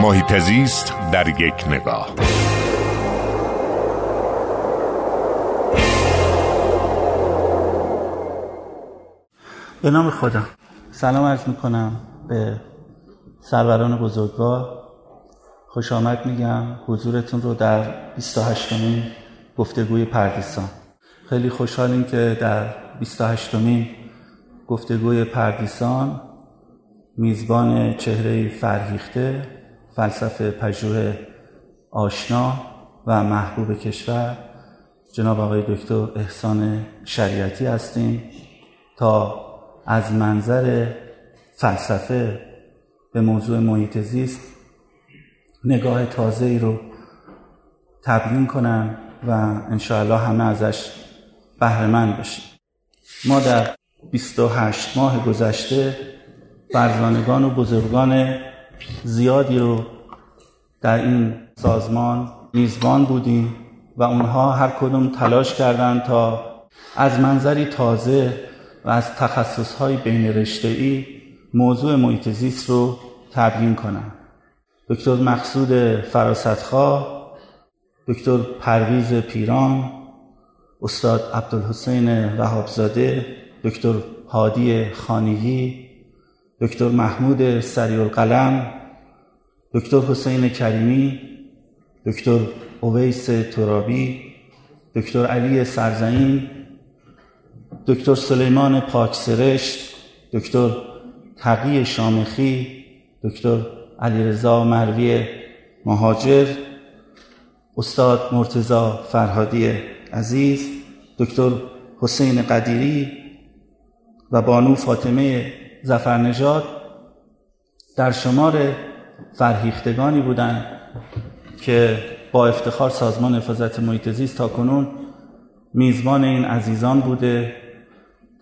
محیط زیست در یک نگاه. به نام خدا. سلام عرض می‌کنم به سروران بزرگوار. خوش آمد میگم. حضورتون رو در 28 مین گفتگوی پردیسان. خیلی خوشحالیم که در 28 مین گفتگوی پردیسان میزبان چهره فرهیخته فلسفه پژوه آشنا و محبوب کشور جناب آقای دکتر احسان شریعتی هستیم تا از منظر فلسفه به موضوع محیط زیست نگاه تازه ای رو تبیین کنم و انشاءالله همه ازش بهرهمند بشیم. ما در 28 ماه گذشته فرزانگان و بزرگان زیادی رو در این سازمان میزبان بودیم و اونها هر کدوم تلاش کردند تا از منظری تازه و از تخصصهای بین رشته‌ای موضوع محیط زیست رو تبیین کنند. دکتر مقصود فراستخواه دکتر پرویز پیران استاد عبدالحسین وهابزاده دکتر هادی خانگی دکتر محمود سریع القلم دکتر حسین کریمی دکتر اویس ترابی دکتر علی سرزین دکتر سلیمان پاکسرشت دکتر تقی شامخی دکتر علیرضا مروی مهاجر استاد مرتزا فرهادی عزیز دکتر حسین قدیری و بانو فاطمه زفرنژاد در شمار فرهیختگانی بودند که با افتخار سازمان حفاظت محیط زیست تا کنون میزبان این عزیزان بوده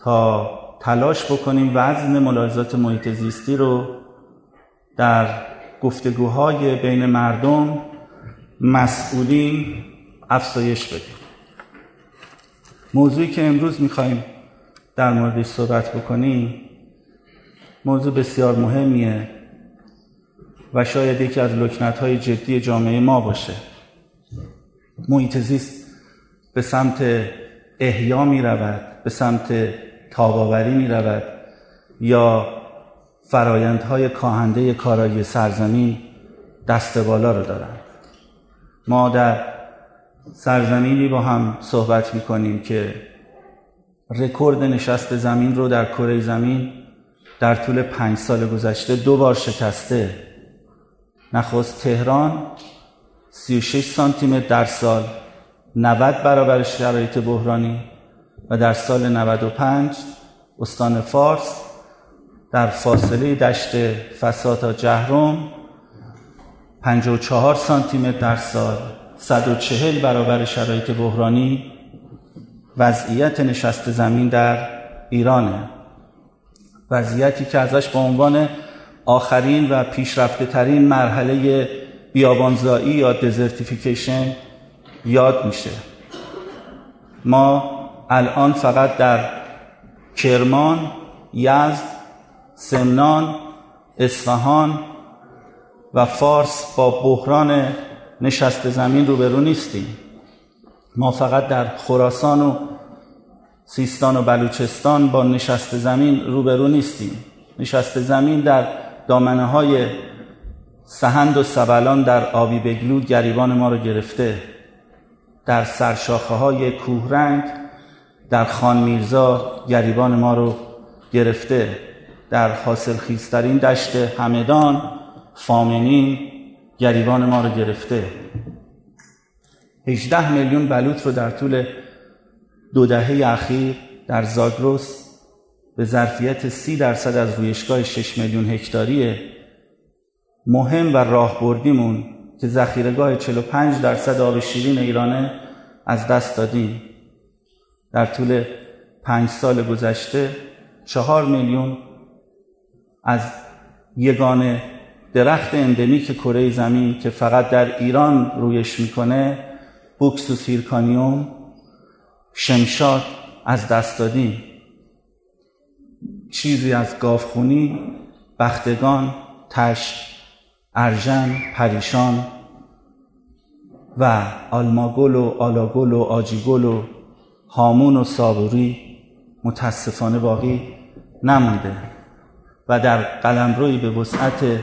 تا تلاش بکنیم وزن ملاحظات محیط زیستی رو در گفتگوهای بین مردم مسئولین افزایش بدیم. موضوعی که امروز می‌خوایم در موردش صحبت بکنیم موضوع بسیار مهمیه و شاید یکی از لکنت های جدی جامعه ما باشه. محیط زیست به سمت احیا می رود به سمت تاباوری می رود یا فرایندهای کاهنده کارایی سرزمین دست بالا رو دارند. ما در سرزمینی با هم صحبت می کنیم که رکورد نشست زمین رو در کره زمین در طول پنج سال گذشته دو بار شکسته. نخست تهران 36 سانتی متر در سال 90 برابر شرایط بحرانی و در سال 95 استان فارس در فاصله دشت فساد تا جهرم 54 سانتی متر در سال 140 برابر شرایط بحرانی وضعیت نشست زمین در ایرانه. وضعیتی که ازش به عنوان آخرین و پیشرفته ترین مرحله بیابانزایی یا دزرتیفیکیشن یاد میشه. ما الان فقط در کرمان، یزد، سمنان، اصفهان و فارس با بحران نشست زمین روبرو نیستیم. ما فقط در خراسان و سیستان و بلوچستان با نشست زمین روبرو نیستیم. نشست زمین در دامنه های سهند و سبلان در آبی بگلو گریبان ما رو گرفته. در سرشاخه های کوهرنگ در خان میرزا گریبان ما رو گرفته. در حاصل خیسترین دشت همدان فامنین گریبان ما رو گرفته. 18 میلیون بلوط رو در طول دو دهه اخیر در زاگرس به ظرفیت سی درصد از رویشگاه 6 میلیون هکتاری مهم و راهبردیمون که ذخیرهگاه 45 درصد آب شیرین ایرانه از دست دادیم. در طول پنج سال گذشته چهار میلیون از یگان درخت اندمیک کره زمین که فقط در ایران رویش می‌کنه بوکس و شمشاد از دست دادیم. چیزی از گاوخونی بختگان دشت ارژن پریشان و آلماگل و آلاگل و آجیگل و هامون و صابوری متاسفانه باقی نمونده و در قلمروی به وسعت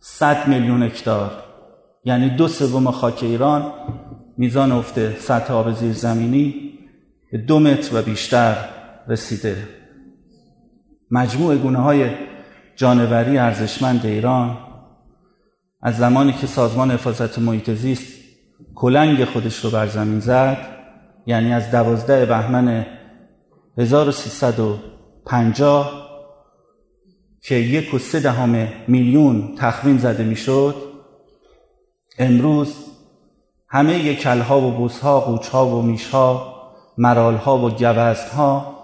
100 میلیون هکتار یعنی دو سوم خاک ایران میزان افت سطح آب زیرزمینی به دو متر و بیشتر رسیده. مجموع گونه های جانوری ارزشمند ایران از زمانی که سازمان حفاظت محیط زیست کلنگ خودش رو بر زمین زد یعنی از دوازده بهمن 1350 که یک و سه دهم میلیون تخمین زده می‌شد امروز همه کلها و بوسها قوچها و میشها مرالها و گوزها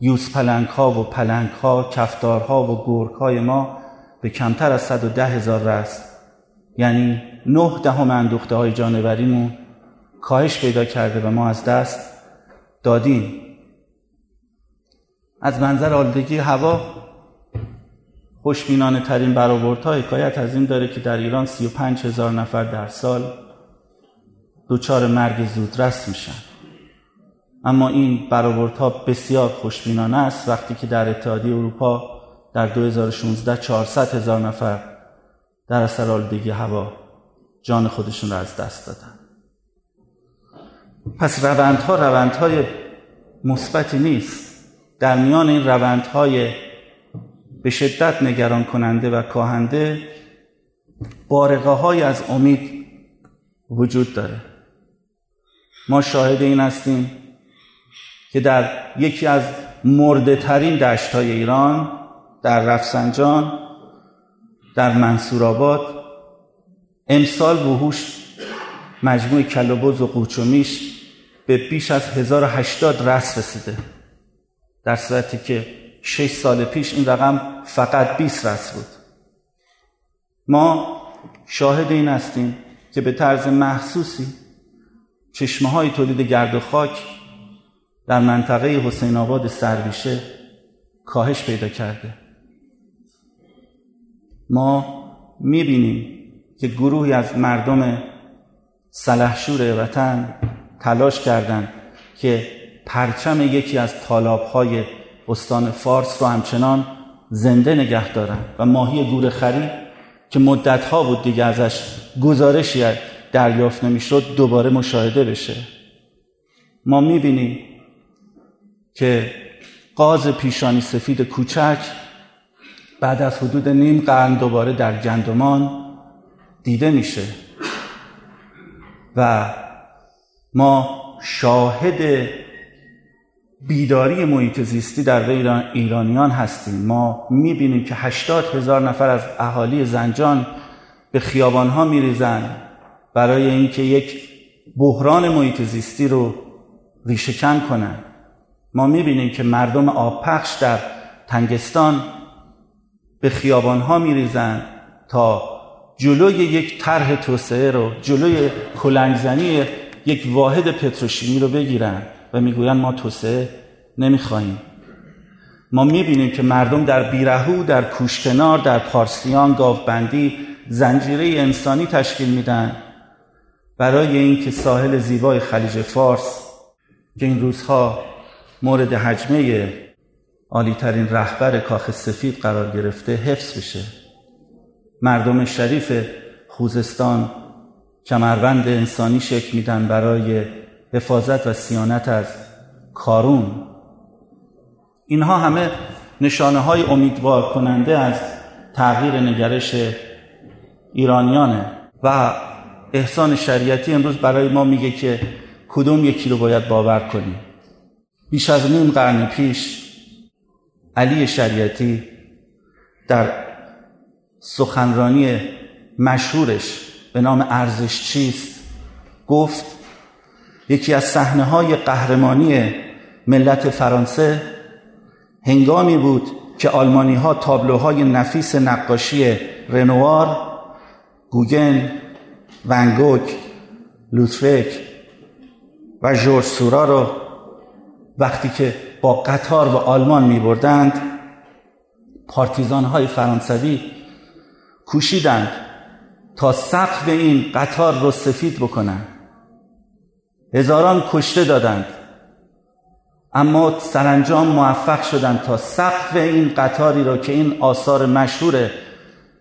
یوز پلنگ ها و پلنگ ها کفتارها و گرگ های ما به کمتر از 110 هزار رست. یعنی نه دهم اندوخته های جانوریمون کاهش پیدا کرده و ما از دست دادیم. از منظر آلودگی هوا خوشبینانه ترین برآوردها حکایت از این داره که در ایران 35 هزار نفر در سال دچار مرگ زودرس میشن. اما این برآوردها بسیار خوشبینانه است. وقتی که در اتحادیه اروپا در 2016 400 هزار نفر در اثر آلودگی هوا جان خودشون را از دست دادن. پس روندها روندهای مثبتی نیست. در میان این روندهای به شدت نگران کننده و کاهنده بارقه های از امید وجود داره. ما شاهد این هستیم که در یکی از مرده ترین دشت های ایران در رفسنجان در منصورآباد امسال وحوش مجموع کلوبوز و قوچومیش به بیش از 1080 رس رسیده. در صورتی که 6 سال پیش این رقم فقط 20 رس بود. ما شاهد این هستیم که به طرز محسوسی چشمه های تولید گرد و خاک در منطقه حسین آباد سرویشه کاهش پیدا کرده. ما می‌بینیم که گروهی از مردم سلحشور وطن تلاش کردند که پرچم یکی از های استان فارس رو همچنان زنده نگه دارن و ماهی گورخری که مدتها بود دیگه ازش گزارشی دریافت نمی‌شد دوباره مشاهده بشه. ما می‌بینیم که قاز پیشانی سفید کوچک بعد از حدود نیم قرن دوباره در گندمان دیده میشه. و ما شاهد بیداری محیط زیستی در ایران ایرانیان هستیم. ما می‌بینیم که هشتاد هزار نفر از اهالی زنجان به خیابانها میریزن. برای اینکه یک بحران محیط زیستی رو ریشهکن کنن ما می‌بینیم که مردم آبپخش در تنگستان به خیابانها میریزن تا جلوی یک طرح توسعه رو جلوی کلنگزنی یک واحد پتروشیمی رو بگیرن و می‌گویند ما توسعه نمی‌خواهیم. ما می‌بینیم که مردم در بیرهو در کوشکنار در پارسیان گاوبندی زنجیره انسانی تشکیل میدن. برای اینکه ساحل زیبای خلیج فارس که این روزها مورد حجمه عالیترین رهبر کاخ سفید قرار گرفته حفظ بشه. مردم شریف خوزستان کمربند انسانی شکل میدن برای حفاظت و سیانت از کارون. اینها همه نشانه های امیدوار کننده از تغییر نگرش ایرانیانه و احسان شریعتی امروز برای ما میگه که کدوم یکی رو باید باور کنیم. بیش از نیم قرن پیش علی شریعتی در سخنرانی مشهورش به نام ارزش چیست گفت یکی از صحنه های قهرمانی ملت فرانسه هنگامی بود که آلمانی ها تابلوهای نفیس نقاشی رنوار گوگن ونگوک لوترک و جورج سورا رو وقتی که با قطار به آلمان می بردند پارتیزان های فرانسوی کوشیدند تا سقف این قطار رو سفید بکنند. هزاران کشته دادند. اما سرانجام موفق شدند تا سقف این قطاری را که این آثار مشهور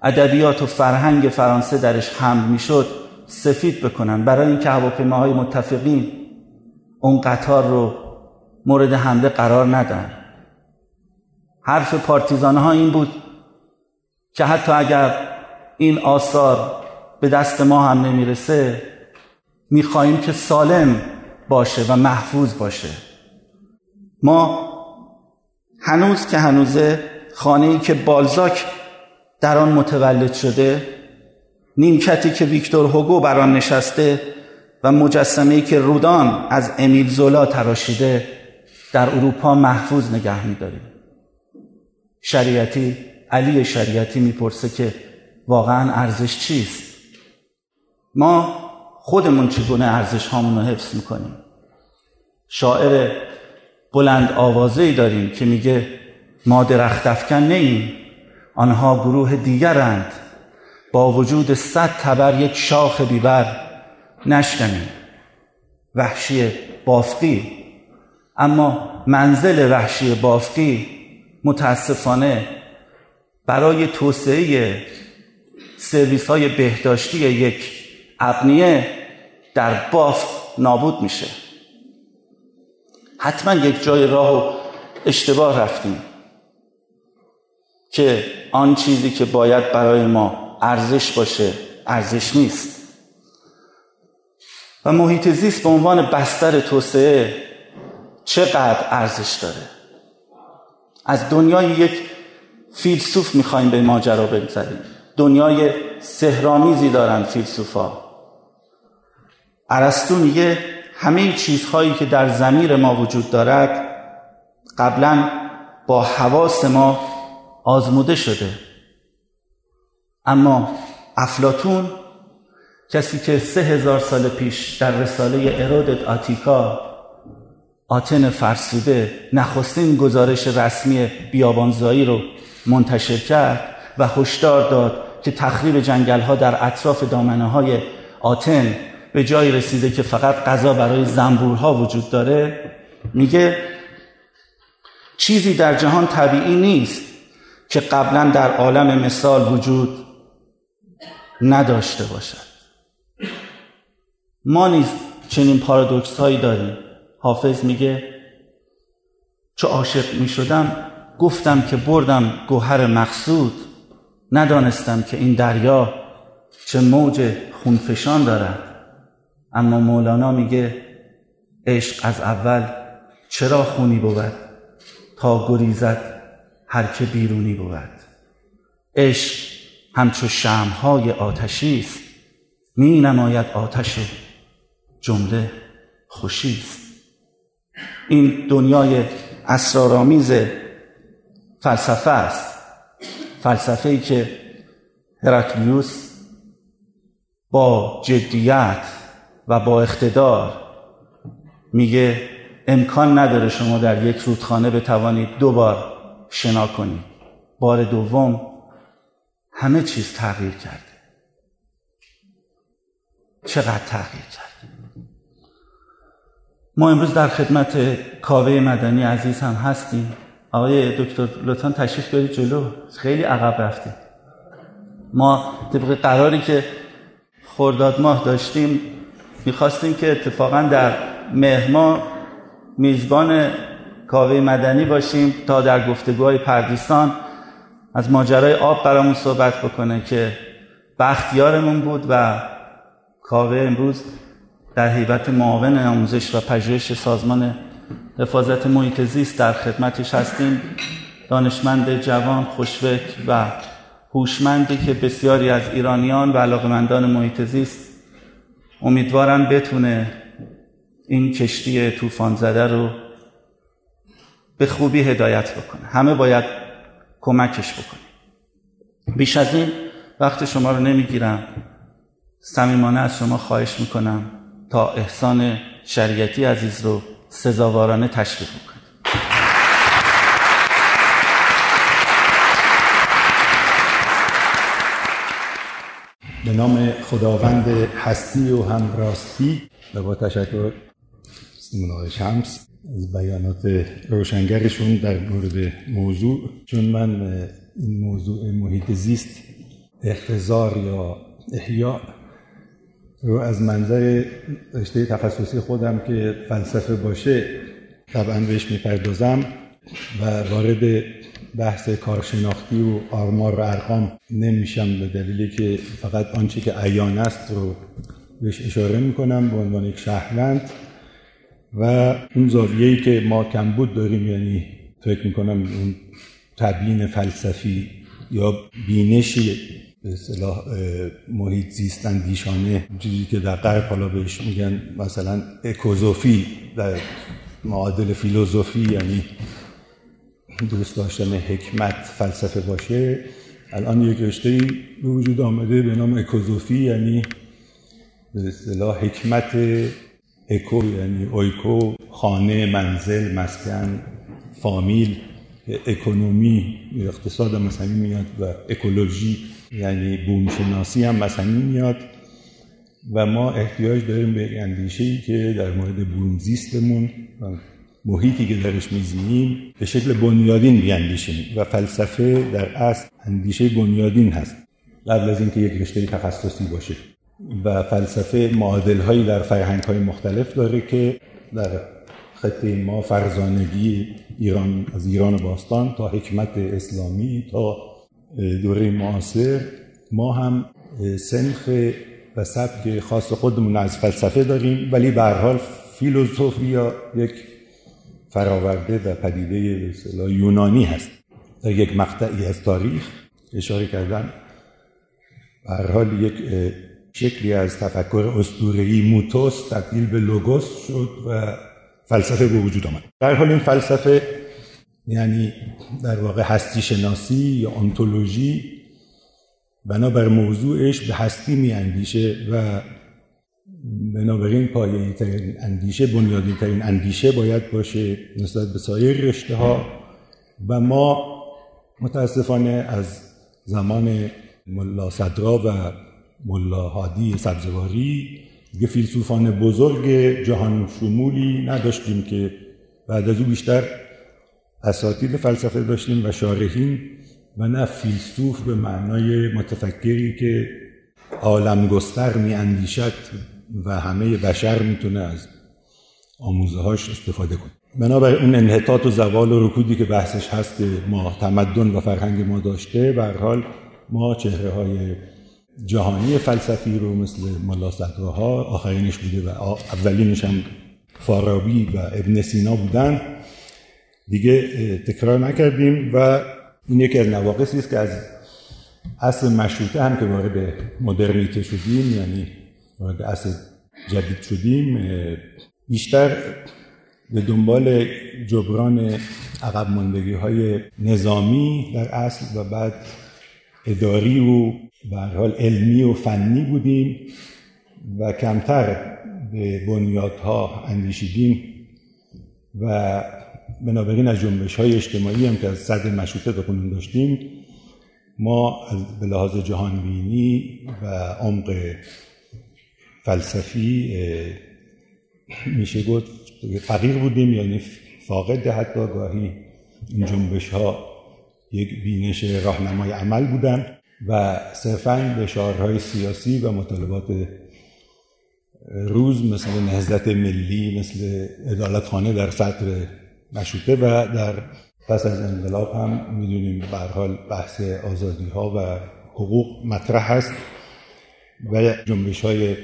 ادبیات و فرهنگ فرانسه درش حمل می‌شد سفید بکنن. برای اینکه هواپیماهای متفقین اون قطار رو مورد حمله قرار ندن. حرف پارتیزان ها این بود که حتی اگر این آثار به دست ما هم نمی‌رسه می‌خواهیم که سالم باشه و محفوظ باشه. ما هنوز که هنوزه خانه ای که بالزاک در آن متولد شده نیمکتی که ویکتور هوگو بر آن نشسته و مجسمه ای که رودان از امیل زولا تراشیده در اروپا محفوظ نگه میداریم. شریعتی علی شریعتی می‌پرسه که واقعا ارزش چیست؟ ما خودمون چگونه ارزش هامون رو حفظ می‌کنیم؟ شاعر بلند آوازه داریم که میگه ما درخت افکن نیم آنها گروه دیگرند. با وجود صد تبر یک شاخ بیبر نشکنیم وحشی بافقی. اما منزل وحشی بافقی متاسفانه برای توسعه سرویس های بهداشتی یک ابنیه در بافت نابود میشه. حتما یک جای راه و اشتباه رفتیم که آن چیزی که باید برای ما ارزش باشه ارزش نیست. و محیط زیست به عنوان بستر توسعه چقدر ارزش داره؟ از دنیای یک فیلسوف می‌خوایم به ماجرا بگذاریم. دنیای سهرامیزی دارن فیلسوفا. ارسطو میگه همه چیزهایی که در زمیر ما وجود دارد قبلا با حواس ما آزموده شده. اما افلاتون کسی که سه هزار سال پیش در رساله ارودت آتیکا آتن فرسوده نخستین گزارش رسمی بیابانزایی رو منتشر کرد و هشدار داد که تخریب جنگل ها در اطراف دامنه های آتن به جایی رسیده که فقط غذا برای زنبورها وجود داره میگه چیزی در جهان طبیعی نیست که قبلا در عالم مثال وجود نداشته باشد. ما نیز چنین پارادوکس هایی داریم. حافظ میگه چو عاشق می شدم گفتم که بردم گوهر مقصود. ندانستم که این دریا چه موج خونفشان دارد. اما مولانا میگه عشق از اول چرا خونی بود؟ تا گریزد هر که بیرونی بود. عشق همچو شمهای آتشی است. می نماید آتش جمله خوشی است. این دنیای اسرارآمیز فلسفه است. فلسفه ای که هرکلیوس با جدیت و با اقتدار میگه امکان نداره شما در یک رودخانه بتوانید دو بار شنا کنید. بار دوم همه چیز تغییر کرده. چقدر تغییر کرده؟ ما امروز در خدمت کاوه مدنی عزیز هم هستیم. آقای دکتر لطفا تشریف برید جلو. خیلی عقب رفتیم. ما طبق قراری که خرداد ماه داشتیم می‌خواستیم که اتفاقا در مهما میزبان کاوه مدنی باشیم تا در گفتگوهای پردیسان از ماجرای آب برامون صحبت بکنه که بختیارمون بود و کاوه امروز در حیبت معاون آموزش و پژوهش سازمان حفاظت محیط زیست در خدمتش هستیم. دانشمند جوان خوشفکر و هوشمندی که بسیاری از ایرانیان و علاقمندان محیط زیست امیدوارن بتونه این کشتی طوفان زده رو به خوبی هدایت بکنه. همه باید کمکش بکنیم بیش از این وقت شما رو نمی‌گیرم. صمیمانه از شما خواهش می‌کنم تا احسان شریعتی عزیز رو سزاوارانه تشریف بکنید به نام خداوند هستی و همراستی و با تشکر سیمون شمس از بیانات روشنگرشون در مورد موضوع. چون من این موضوع محیط زیست احتضار یا احیاء رو از منظر رشته تخصصی خودم که فلسفه باشه طبعا بهش می‌پردازم و وارد بحث کارشناختی و آرمار و ارقام نمیشم به دلیلی که فقط آنچه که عیان است رو بهش اشاره می‌کنم به عنوان یک شهروند. و اون زاویه‌ای که ما کمبود داریم یعنی فکر می‌کنم اون تبیین فلسفی یا بینشی به اصطلاح محیط زیست اندیشانه چیزی که در غرب حالا بهش میگن مثلا اکوزوفی در معادل فیلوزوفی یعنی دوست داشتن حکمت فلسفه باشه. الان یک رشته به وجود آمده به نام اکوزوفی یعنی به اصطلاح حکمت اکو یعنی اویکو خانه منزل مسکن فامیل اکونومی اقتصاد مثلا میاد و اکولوژی یعنی بومشناسی هم مثلا میاد و ما احتیاج داریم به اندیشه ای که در مورد بومزیستمون و محیطی که درش میزینیم به شکل بنیادین بیاندیشیم و فلسفه در اصل اندیشه بنیادین هست قبل از اینکه یک رشته تخصصی باشه. و فلسفه معادل هایی در فرهنگ های مختلف داره که در خطه ما فرزانگی ایران از ایران باستان تا حکمت اسلامی تا دوره معاصر ما هم سنخ و سبک خاص خودمون از فلسفه داریم ولی به هر حال فیلوزوفیا یک فراورده و پدیده به یونانی هست. در یک مقطعی از تاریخ اشاره کردن به هر حال یک شکلی از تفکر اسطوره‌ای موتوس تبدیل به لوگوس شد و فلسفه به وجود آمد. در حال این فلسفه یعنی در واقع هستی شناسی یا انتولوژی بنابر موضوعش به هستی می اندیشه و بنابراین پایه ترین اندیشه بنیادی ترین اندیشه باید باشه نسبت به سایر رشته ها و ما متاسفانه از زمان ملا صدرا و ملا هادی سبزواری دیگه فیلسوفان بزرگ جهان شمولی نداشتیم که بعد از او بیشتر اساتید فلسفه داشتیم و شارحین و نه فیلسوف به معنای متفکری که عالم گستر می اندیشد و همه بشر می‌تونه از آموزه هاش استفاده کنه. بنابر اون انحطاط و زوال و رکودی که بحثش هست ما تمدن و فرهنگ ما داشته به حال ما چهره های جهانی فلسفی رو مثل ملا آخرینش بوده و اولینش هم فارابی و ابن سینا بودن. دیگه تکرار نکردیم و این یکی از نواقصی است که از اصل مشروطه هم که وارد مدرنیته شدیم یعنی وارد اصل جدید شدیم بیشتر به دنبال جبران عقب ماندگی های نظامی در اصل و بعد اداری و به حال علمی و فنی بودیم و کمتر به بنیادها اندیشیدیم و بنابراین از جنبش های اجتماعی هم که از صد مشروطه کنون داشتیم ما از به لحاظ جهانبینی و عمق فلسفی میشه گفت فقیر بودیم یعنی فاقد حتی گاهی این جنبش ها یک بینش راهنمای عمل بودن. و صرفا به شعارهای سیاسی و مطالبات روز مثل نهزت ملی مثل ادالت خانه در سطر مشروطه و در پس از انقلاب هم می‌دونیم به حال بحث آزادی ها و حقوق مطرح هست و جنبش های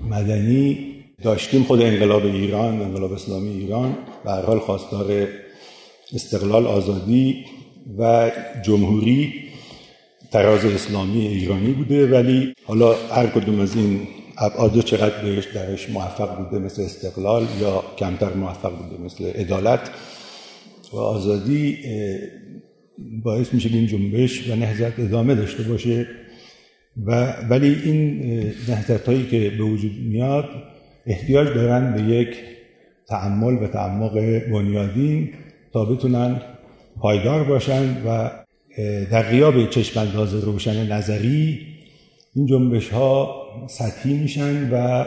مدنی داشتیم خود انقلاب ایران انقلاب اسلامی ایران به حال خواستار استقلال آزادی و جمهوری تراز اسلامی ایرانی بوده ولی حالا هر کدوم از این ابعاد چقدر بهش درش موفق بوده مثل استقلال یا کمتر موفق بوده مثل عدالت و آزادی باعث میشه این جنبش و نهضت ادامه داشته باشه. و ولی این نهضت هایی که به وجود میاد احتیاج دارن به یک تعمل و تعمق بنیادین تا بتونن پایدار باشن و در غیاب چشم روشن نظری این جنبش ها سطحی میشن و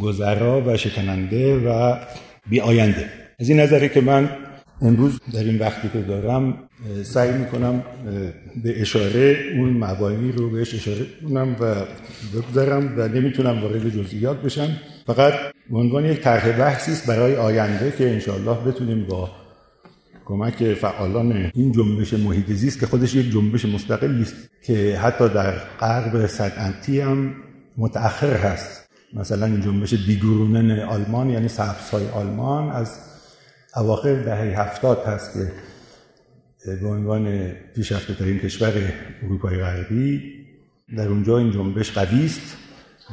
گذرا و شکننده و بی آینده از این نظره که من امروز در این وقتی که دارم سعی می‌کنم به اشاره اون مبانی رو بهش اشاره کنم و بگذارم و نمی‌تونم وارد جزئیات بشم. فقط به عنوان یک طرح بحثی است برای آینده که انشاءالله بتونیم با کمک فعالان این جنبش محیط زیست که خودش یک جنبش مستقلی است که حتی در غرب صنعتی هم متأخر هست. مثلا این جنبش دیگرونن آلمان یعنی سبزهای آلمان از اواخر دهه هفتاد هست که به عنوان پیشرفته ترین کشور اروپای غربی در اونجا این جنبش قوی است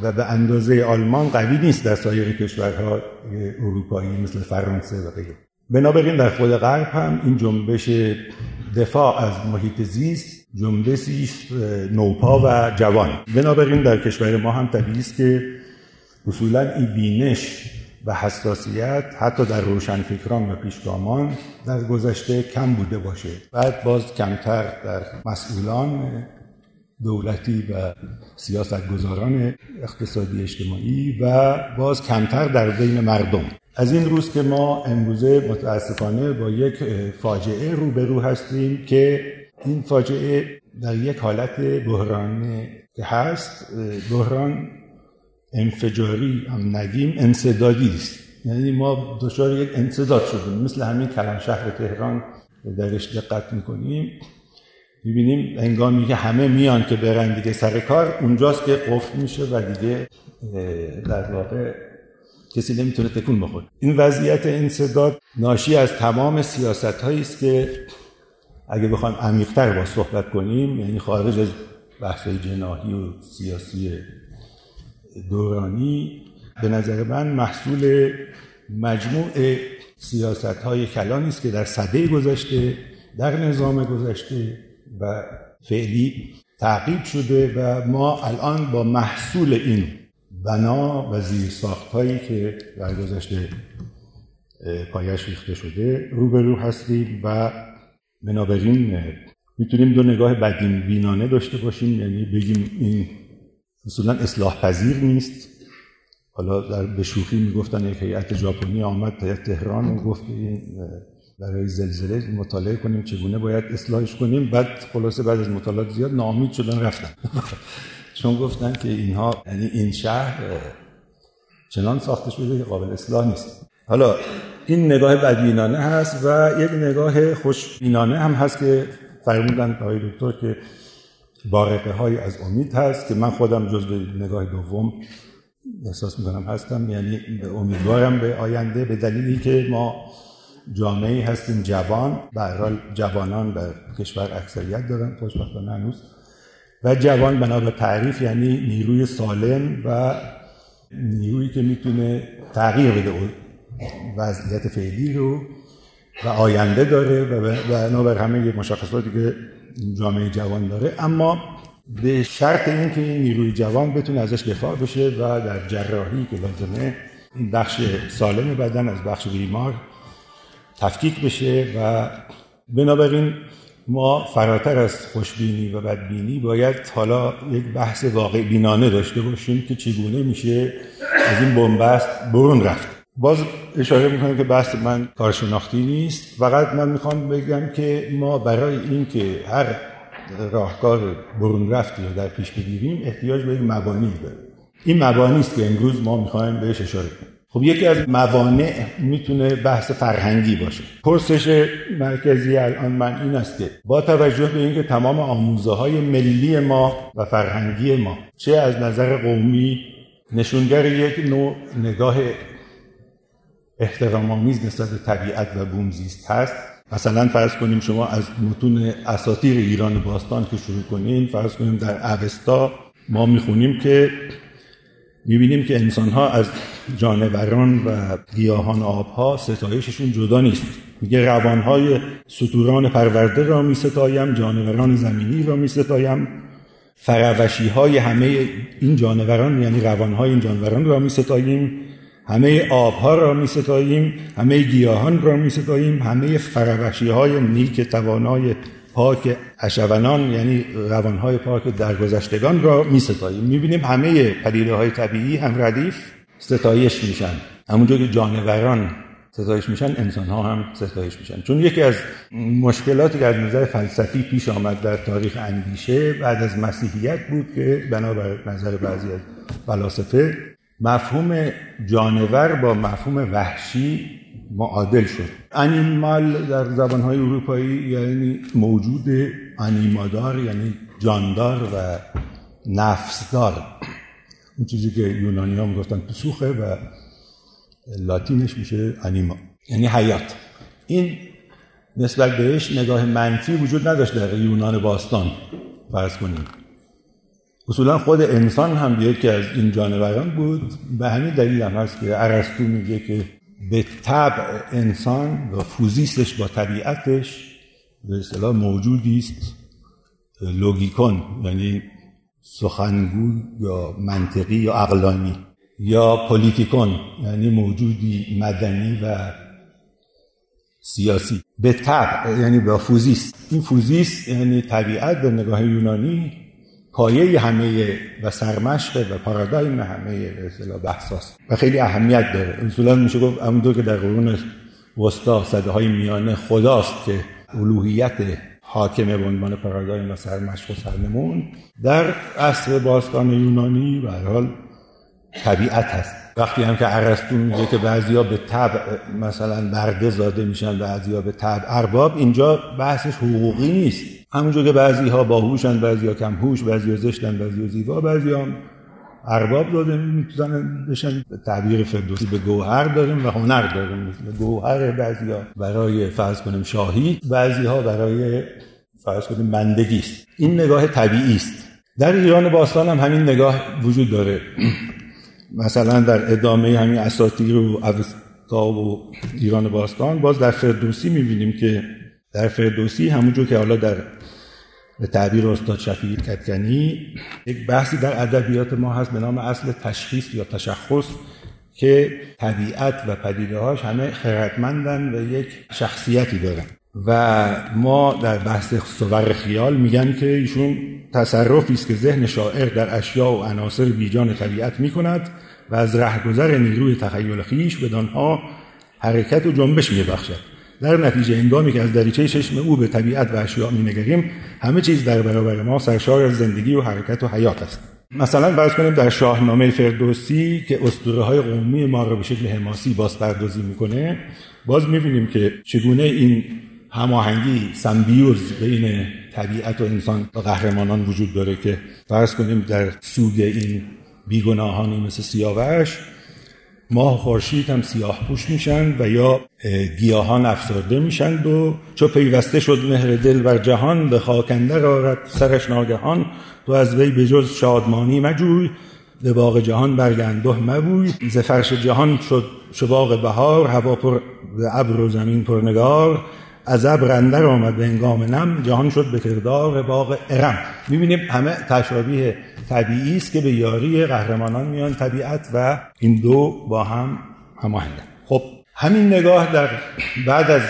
و به اندازه آلمان قوی نیست در سایر کشورهای اروپایی مثل فرانسه و غیره. بنابراین در خود غرب هم این جنبش دفاع از محیط زیست جنبشی نوپا و جوان. بنابراین در کشور ما هم طبیعی است که اصولا این بینش و حساسیت حتی در روشنفکران و پیشگامان در گذشته کم بوده باشه. بعد باز کمتر در مسئولان دولتی و سیاستگزاران اقتصادی اجتماعی و باز کمتر در بین مردم. از این روز که ما امروزه متاسفانه با یک فاجعه روبرو هستیم که این فاجعه در یک حالت بحران که هست. بحران انفجاری هم نگیم انصدادی است. یعنی ما دچار یک انصداد شدیم. مثل همین کلان شهر تهران درش دقت می‌کنیم. می‌بینیم انگامی که همه میان که برن دیگه سر کار اونجاست که قفل میشه و دیگه در واقع کسی نمی‌تونه تکون بخوره. این وضعیت انصداد ناشی از تمام سیاست هایی است که اگه بخوایم عمیقتر با صحبت کنیم یعنی خارج از بحث جناحی و سیاسی دورانی به نظر من محصول مجموع سیاست های کلانی است که در صده گذشته در نظام گذشته و فعلی تعقیب شده و ما الان با محصول این بنا و زیر ساخت هایی که در گذشته پایش ریخته شده روبرو هستیم و بنابراین می‌تونیم دو نگاه بدین بینانه داشته باشیم یعنی بگیم این اصولا اصلاح پذیر نیست. حالا در به شوخی می‌گفتن یک هیئت ژاپنی آمد تا تهران و گفت این برای زلزله مطالعه کنیم چگونه باید اصلاحش کنیم. بعد خلاصه بعد از مطالعات زیاد ناامید شدن رفتن. چون گفتن که اینها یعنی این شهر چنان ساخته شده که قابل اصلاح نیست. حالا این نگاه بدبینانه هست و یک نگاه خوشبینانه هم هست که فرمودن آقای دکتر که بارقه های از امید هست که من خودم جز به نگاه دوم احساس می‌کنم هستم. یعنی امیدوارم به آینده به دلیلی که ما جامعه هستیم جوان به جوانان در کشور اکثریت دارن خوشبختانه هنوز و جوان بنا تعریف یعنی نیروی سالم و نیرویی که می‌تونه تغییر بده. وضعیت فعلی رو و آینده داره و بنابر همه مشخصاتی که جامعه جوان داره. اما به شرط اینکه این نیروی جوان بتونه ازش دفاع بشه و در جراحی که لازمه این بخش سالم بدن از بخش بیمار تفکیک بشه و بنابراین ما فراتر از خوشبینی و بدبینی باید حالا یک بحث واقع بینانه داشته باشیم که چگونه میشه از این بنبست برون رفت. باز اشاره می‌کنم که بحث من کارشناختی نیست. فقط من می‌خوام بگم که ما برای اینکه هر راهکار برون رفتی رو در پیش بگیریم احتیاج به یک مبانی داریم. این مبانی است که امروز ما می‌خوایم بهش اشاره کنیم. خب یکی از موانع می‌تونه بحث فرهنگی باشه. پرسش مرکزی الان من این است که با توجه به اینکه تمام آموزه های ملی ما و فرهنگی ما چه از نظر قومی نشونگر یک نوع نگاه احترام آمیز نسبت به طبیعت و بومزیست هست مثلا فرض کنیم شما از متون اساطیر ایران باستان که شروع کنین فرض کنیم در اوستا ما می‌خونیم که می‌بینیم که انسان ها از جانوران و گیاهان آبها ستایششون جدا نیست. میگه روانهای ستوران پرورده را می ستایم جانوران زمینی را می ستایم فروشی های همه این جانوران یعنی روانهای این جانوران را می ستاییم همه آبها را می ستاییم همه گیاهان را می ستاییم همه فروشی های نیک توانای پاک اشونان یعنی روانهای پاک درگذشتگان را می ستاییم می بینیم همه پدیده های طبیعی هم ردیف ستایش میشن. همونجور که جانوران ستایش میشن انسان ها هم ستایش میشن. چون یکی از مشکلاتی که از نظر فلسفی پیش آمد در تاریخ اندیشه بعد از مسیحیت بود که بنابر نظر بعضی از فلاسفه مفهوم جانور با مفهوم وحشی معادل شد. انیمال در زبانهای اروپایی یعنی موجود انیمادار یعنی جاندار و نفسدار. اون چیزی که یونانی ها می‌گفتن پسوخه و لاتینش میشه انیما یعنی حیات. این نسبت بهش نگاه منفی وجود نداشت در یونان باستان. فرض کنیم. اصولا خود انسان هم یکی از این جانوران بود. به همین دلیل هم هست که ارسطو میگه که به طبع انسان و فوزیستش با طبیعتش به اصطلاح موجودی است. لوگیکون یعنی سخنگو یا منطقی یا عقلانی یا پولیتیکون یعنی موجودی مدنی و سیاسی. به طبع یعنی با فوزیست. این فوزیست یعنی طبیعت به نگاه یونانی پایه همه و سرمشق و پارادایم همه اصطلاح بحثاست و خیلی اهمیت داره. اصولا میشه گفت همونطور که در قرون وسطا صده های میانه خداست که الوهیت حاکم به عنوان پارادایم و سرمشق و سرنمون در عصر باستان یونانی به حال طبیعت هست. وقتی هم که ارسطو میگه که بعضیا به طبع مثلا برده زاده میشن بعضیا به طبع ارباب اینجا بحثش حقوقی نیست. همونجور که بعضی ها باهوشن بعضی ها کم هوش بعضی ها زشتن بعضی ها زیبا بعضی ها ارباب داده می‌تونن بشن. تعبیر فردوسی به گوهر داریم و هنر داریم. گوهر بعضی ها برای فرض کنیم شاهی بعضی ها برای فرض کنیم بندگی است. این نگاه طبیعی است. در ایران باستان هم همین نگاه وجود داره. مثلا در ادامه همین اساطیر و اوستا و ایران باستان باز در فردوسی می‌بینیم که در فردوسی همونجور که حالا در به تعبیر استاد شفیعی کتکنی یک بحثی در ادبیات ما هست به نام اصل تشخیص یا تشخص که طبیعت و پدیده هاش همه خردمندن و یک شخصیتی دارن. و ما در بحث صور خیال میگن که ایشون تصرفی است که ذهن شاعر در اشیاء و عناصر بیجان طبیعت می‌کند و از رهگذر نیروی تخیل خیش به دانها حرکت و جنبش میبخشد. در نتیجه هنگامی که از دریچه چشم او به طبیعت و اشیاء مینگریم همه چیز در برابر ما سرشار از زندگی و حرکت و حیات است. مثلا فرض کنیم در شاهنامه فردوسی که اسطوره های قومی ما را به شکل حماسی باز پردازی می‌کنه باز می‌بینیم که چگونه این هماهنگی سمبیوز بین طبیعت و انسان و قهرمانان وجود داره که فرض کنیم در سوگ این بیگناهانی مثل سیاوش ماه خورشید هم سیاه پوش میشن و یا گیاهان افسرده میشند و چو پیوسته شد مهر دل بر جهان به خاکنده آرد سرش ناگهان. تو از وی به جز شادمانی مجوی به باغ جهان برگنده مبوی. ز جهان شد شباغ بهار هوا پر ابر و زمین پر نگار. از ابر اندر آمد به انگام نم جهان شد به کردار باغ ارم. می‌بینیم همه تشابیه طبیعی است که به یاری قهرمانان میان طبیعت و این دو با هم هماهنگن. خب همین نگاه در بعد از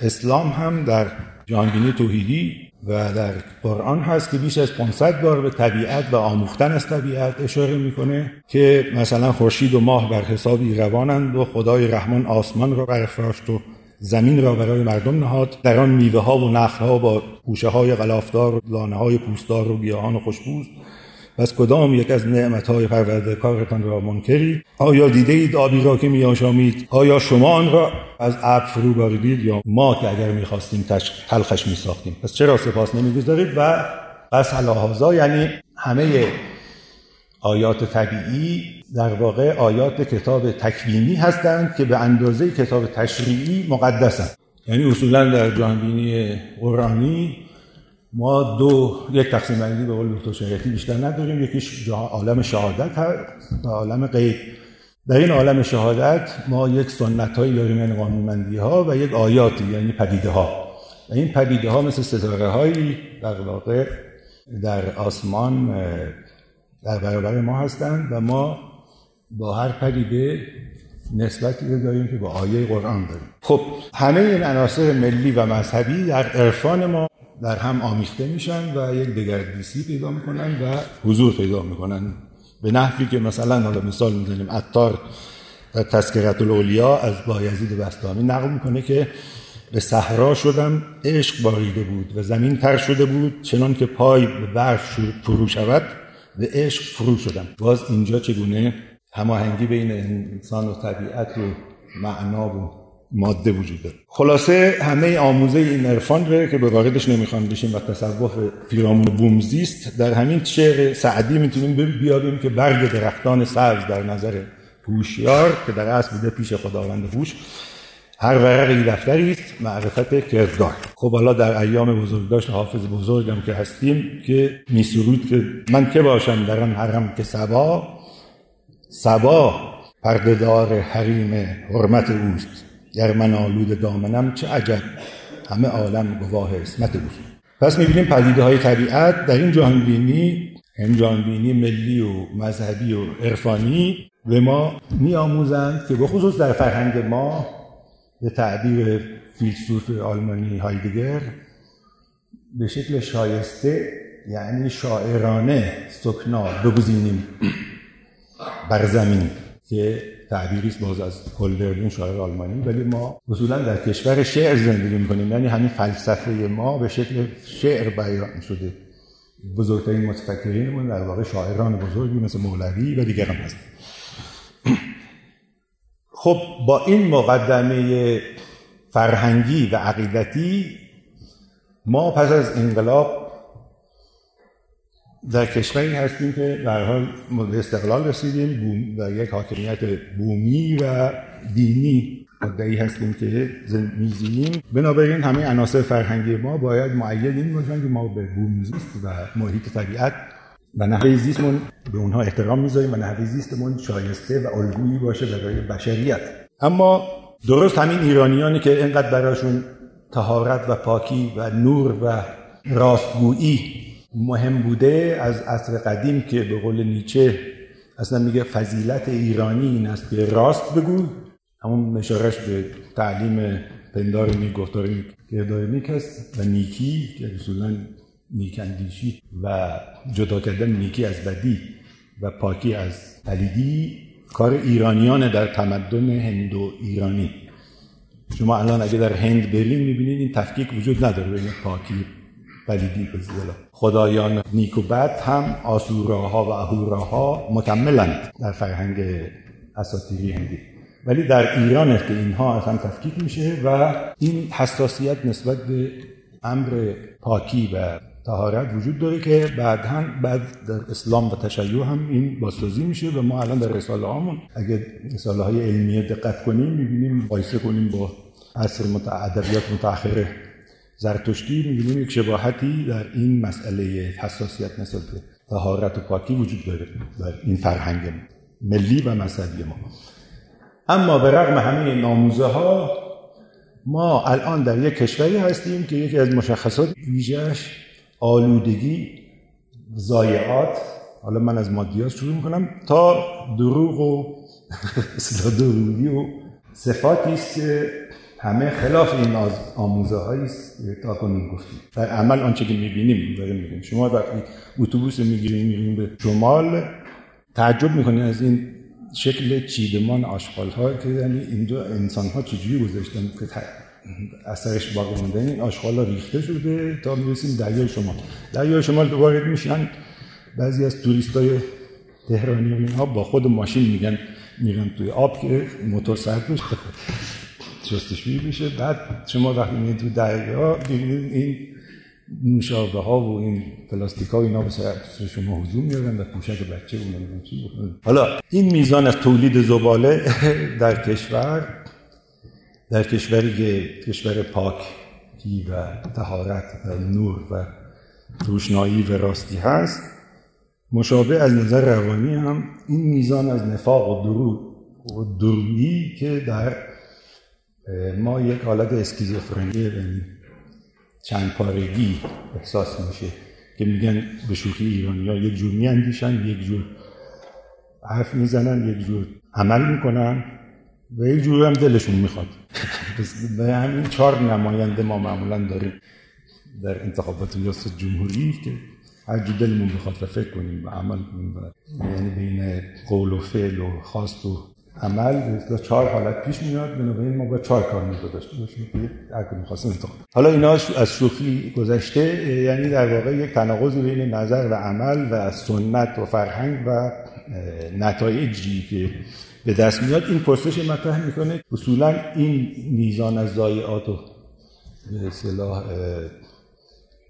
اسلام هم در جهانبینی توحیدی و در قرآن هست که بیش از 500 بار به طبیعت و آموختن از طبیعت اشاره می‌کنه که مثلا خورشید و ماه بر حسابی روانند و خدای رحمان آسمان را برافراشت و زمین را برای مردم نهاد. در آن میوه ها و نخل ها با پوشه های غلافدار و لانه های پوستدار و گیاهان خوشبوست پس کدام یک از نعمت های کارتان را منکری؟ آیا دیده اید آبی را که میآشامید؟ آیا شما آن را از ابر فرو باریدید یا ما که اگر می‌خواستیم تلخش میساختیم؟ پس چرا سپاس نمی‌گذارید و پس هلاهازا یعنی همه آیات طبیعی در واقع آیات کتاب تکوینی هستند که به اندازه کتاب تشریعی مقدسند. یعنی اصولا در جانبینی قرآنی ما دو یک تقسیم بندی به قول دکتر شریعتی بیشتر نداریم. یکیش عالم شهادت هست و عالم غیب. در این عالم شهادت ما یک سنت هایی داریم یعنی قانونمندی ها و یک آیاتی یعنی پدیده ها و این پدیده ها مثل ستاره هایی در واقع در آسمان در برابر ما هستند و ما با هر پدیده نسبتی رو داریم که با آیه قرآن داریم. خب. همه این عناصر ملی و مذهبی در عرفان ما در هم آمیخته میشن و یک دگردیسی پیدا می‌کنن و حضور پیدا می‌کنن. به نحوی که مثلا حالا مثال می‌زنیم اتار در تذکرت الاولیا از بایزید بستامی نقل می‌کنه که به صحرا شدم عشق باریده بود و زمین تر شده بود چنان که پای به برف فرو شود به عشق فرو شدم. باز اینجا چگونه هماهنگی بین انسان و طبیعت و معنا و ماده وجود داره. خلاصه همه آموزه این عرفان رو که به واردش نمی‌خوان بشیم و تصوف پیرامون بومزیست در همین شعر سعدی می‌تونیم بیابیم که برگ درختان سبز در نظر هوشیار که در اصل بوده پیش خداوند هوش هر ورقی دفتری است معرفت کردگار خب حالا در ایام بزرگداشت حافظ بزرگم که هستیم که میسرود که من که باشم در آن حرم که سبا سبا پردهدار حریم حرمت اوست. گر من آلود دامنم چه عجب. همه عالم گواه اسمت اوست. پس می‌بینیم پدیده های طبیعت در این جهانبینی این جهانبینی ملی و مذهبی و عرفانی به ما میآموزند که بخصوص در فرهنگ ما به تعبیر فیلسوف آلمانی هایدگر به شکل شایسته یعنی شاعرانه سکنا بگزینیم. بر زمین. که تعبیری باز از هولدرلین شاعر آلمانی. ولی ما اصولا در کشور شعر زندگی می‌کنیم. یعنی همین فلسفه ما به شکل شعر بیان شده. بزرگترین متفکرینمون در واقع شاعران بزرگی مثل مولوی و دیگران هست خب با این مقدمه فرهنگی و عقیدتی ما پس از انقلاب در کشوری هستیم که در حال به استقلال رسیدیم. و یک حاکمیت بومی و دینی مدعی هستیم که میزیم بنابراین همه عناصر فرهنگی ما باید معید این باشن که ما به بومزیست و محیط طبیعت و نحوه زیستمون به اونها احترام می‌ذاریم و نحوه زیستمون شایسته و الگویی باشه برای بشریت. اما درست همین ایرانیانی که اینقدر براشون تهارت و پاکی و نور و راستگویی مهم بوده از عصر قدیم که به قول نیچه اصلا میگه فضیلت ایرانی این است که راست بگو. همون مشارش به تعلیم پندار نیک گفتار نیک است و نیکی که اصولا نیکندیشی و جدا کردن نیکی از بدی و پاکی از پلیدی کار ایرانیان در تمدن هندو ایرانی. شما الان اگه در هند برین می‌بینید این تفکیک وجود نداره بین پاکی پلیدی به خدایان نیک و بد هم آسوراها و اهوراها مکملند در فرهنگ اساطیری هندی. ولی در ایران که اینها هم تفکیک میشه و این حساسیت نسبت به امر پاکی و تهارت وجود داره که بعدا بعد در اسلام و تشیع هم این بازسازی میشه و ما الان در رساله هامون اگه رساله های علمیه دقت کنیم می‌بینیم مقایسه کنیم با عصر ادبیات متأخره زرتشتی می‌بینیم یک شباهتی در این مسئله حساسیت نسبت به تهارت و پاکی وجود داره در این فرهنگ ملی و مذهبی ما. اما به رغم همه ناموزه ها ما الان در یک کشوری هستیم که یکی از مشخصات ویژهش آلودگی ضایعات. حالا من از مادیات شروع می‌کنم. تا دروغ و دروغی و صفاتی است که همه خلاف این آموزه هایی تا کنیم گفتیم. در عمل آنچه که می‌بینیم داریم میگیم شما وقتی اتوبوس می‌گیریم میریم به شمال تعجب می‌کنید از این شکل چیدمان آشغال ها که یعنی اینجا انسان ها چجوری گذاشتن که اثرش باقی مونده این آشغالا ریخته شده تا می‌رسیم دریای شمال. دریای شمال وارد میشن. بعضی از توریست های تهرانی اینها با خود ماشین میگن میرن توی آب که موتور بشه جستشویی میشه. بعد شما وقتی میرید تو دریا ببینید این نوشابه ها و این پلاستیک ها اینا به سر شما هجوم میارن و پوشک بچه اون چی حالا این میزان از تولید زباله در کشور در کشوری که کشور پاکی و تهارت و نور و روشنایی و راستی هست مشابه از نظر روانی هم این میزان از نفاق و درو و درویی که در ما یک حالت اسکیزوفرنی یعنی چند پارگی احساس میشه که میگن به شوخی ایرانی ها. یک جور میاندیشن یک جور حرف می‌زنن یک جور عمل می‌کنن و یک جور هم دلشون می‌خواد. به همین چهار نماینده ما معمولا داریم در انتخابات ریاست جمهوری که هر دلمون بخواد فکر کنیم و عمل کنیم. یعنی بین قول و فعل و خواست و عمل چهار حالت پیش میاد بنابراین ما با چهار کار داشته باشیم. که هر کدوم خواستیم حالا اینا از شوخی گذشته یعنی در واقع یک تناقض بین نظر و عمل و سنت و فرهنگ و نتایجی که به دست میاد. این پرسش مطرح می‌کنه. اصولا این میزان از ضایعات و اصطلاح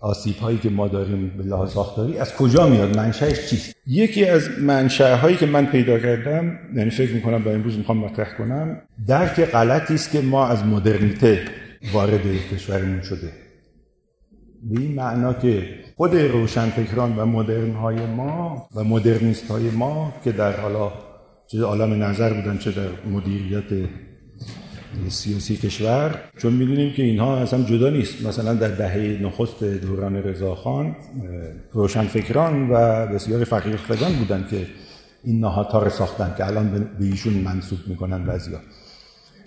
آسیب هایی که ما داریم به لحاظ ساختاری از کجا میاد؟ منشأش چیست؟ یکی از منشأ هایی که من پیدا کردم یعنی فکر می‌کنم با امروز می‌خوام مطرح کنم درک غلطی است که ما از مدرنیته وارد کشورمون شده. به این معنا که خود روشنفکران و مدرن های ما و مدرنیست های ما که در حالا چه عالم نظر بودن چه در مدیریت سیاسی کشور چون می‌دونیم که اینها اصلا جدا نیست. مثلا در دهه نخست دوران رضاخان روشنفکران و بسیار فقیر خدان بودن که این نهادها رو ساختن که الان به ایشون منصوب می‌کنن بعضیا.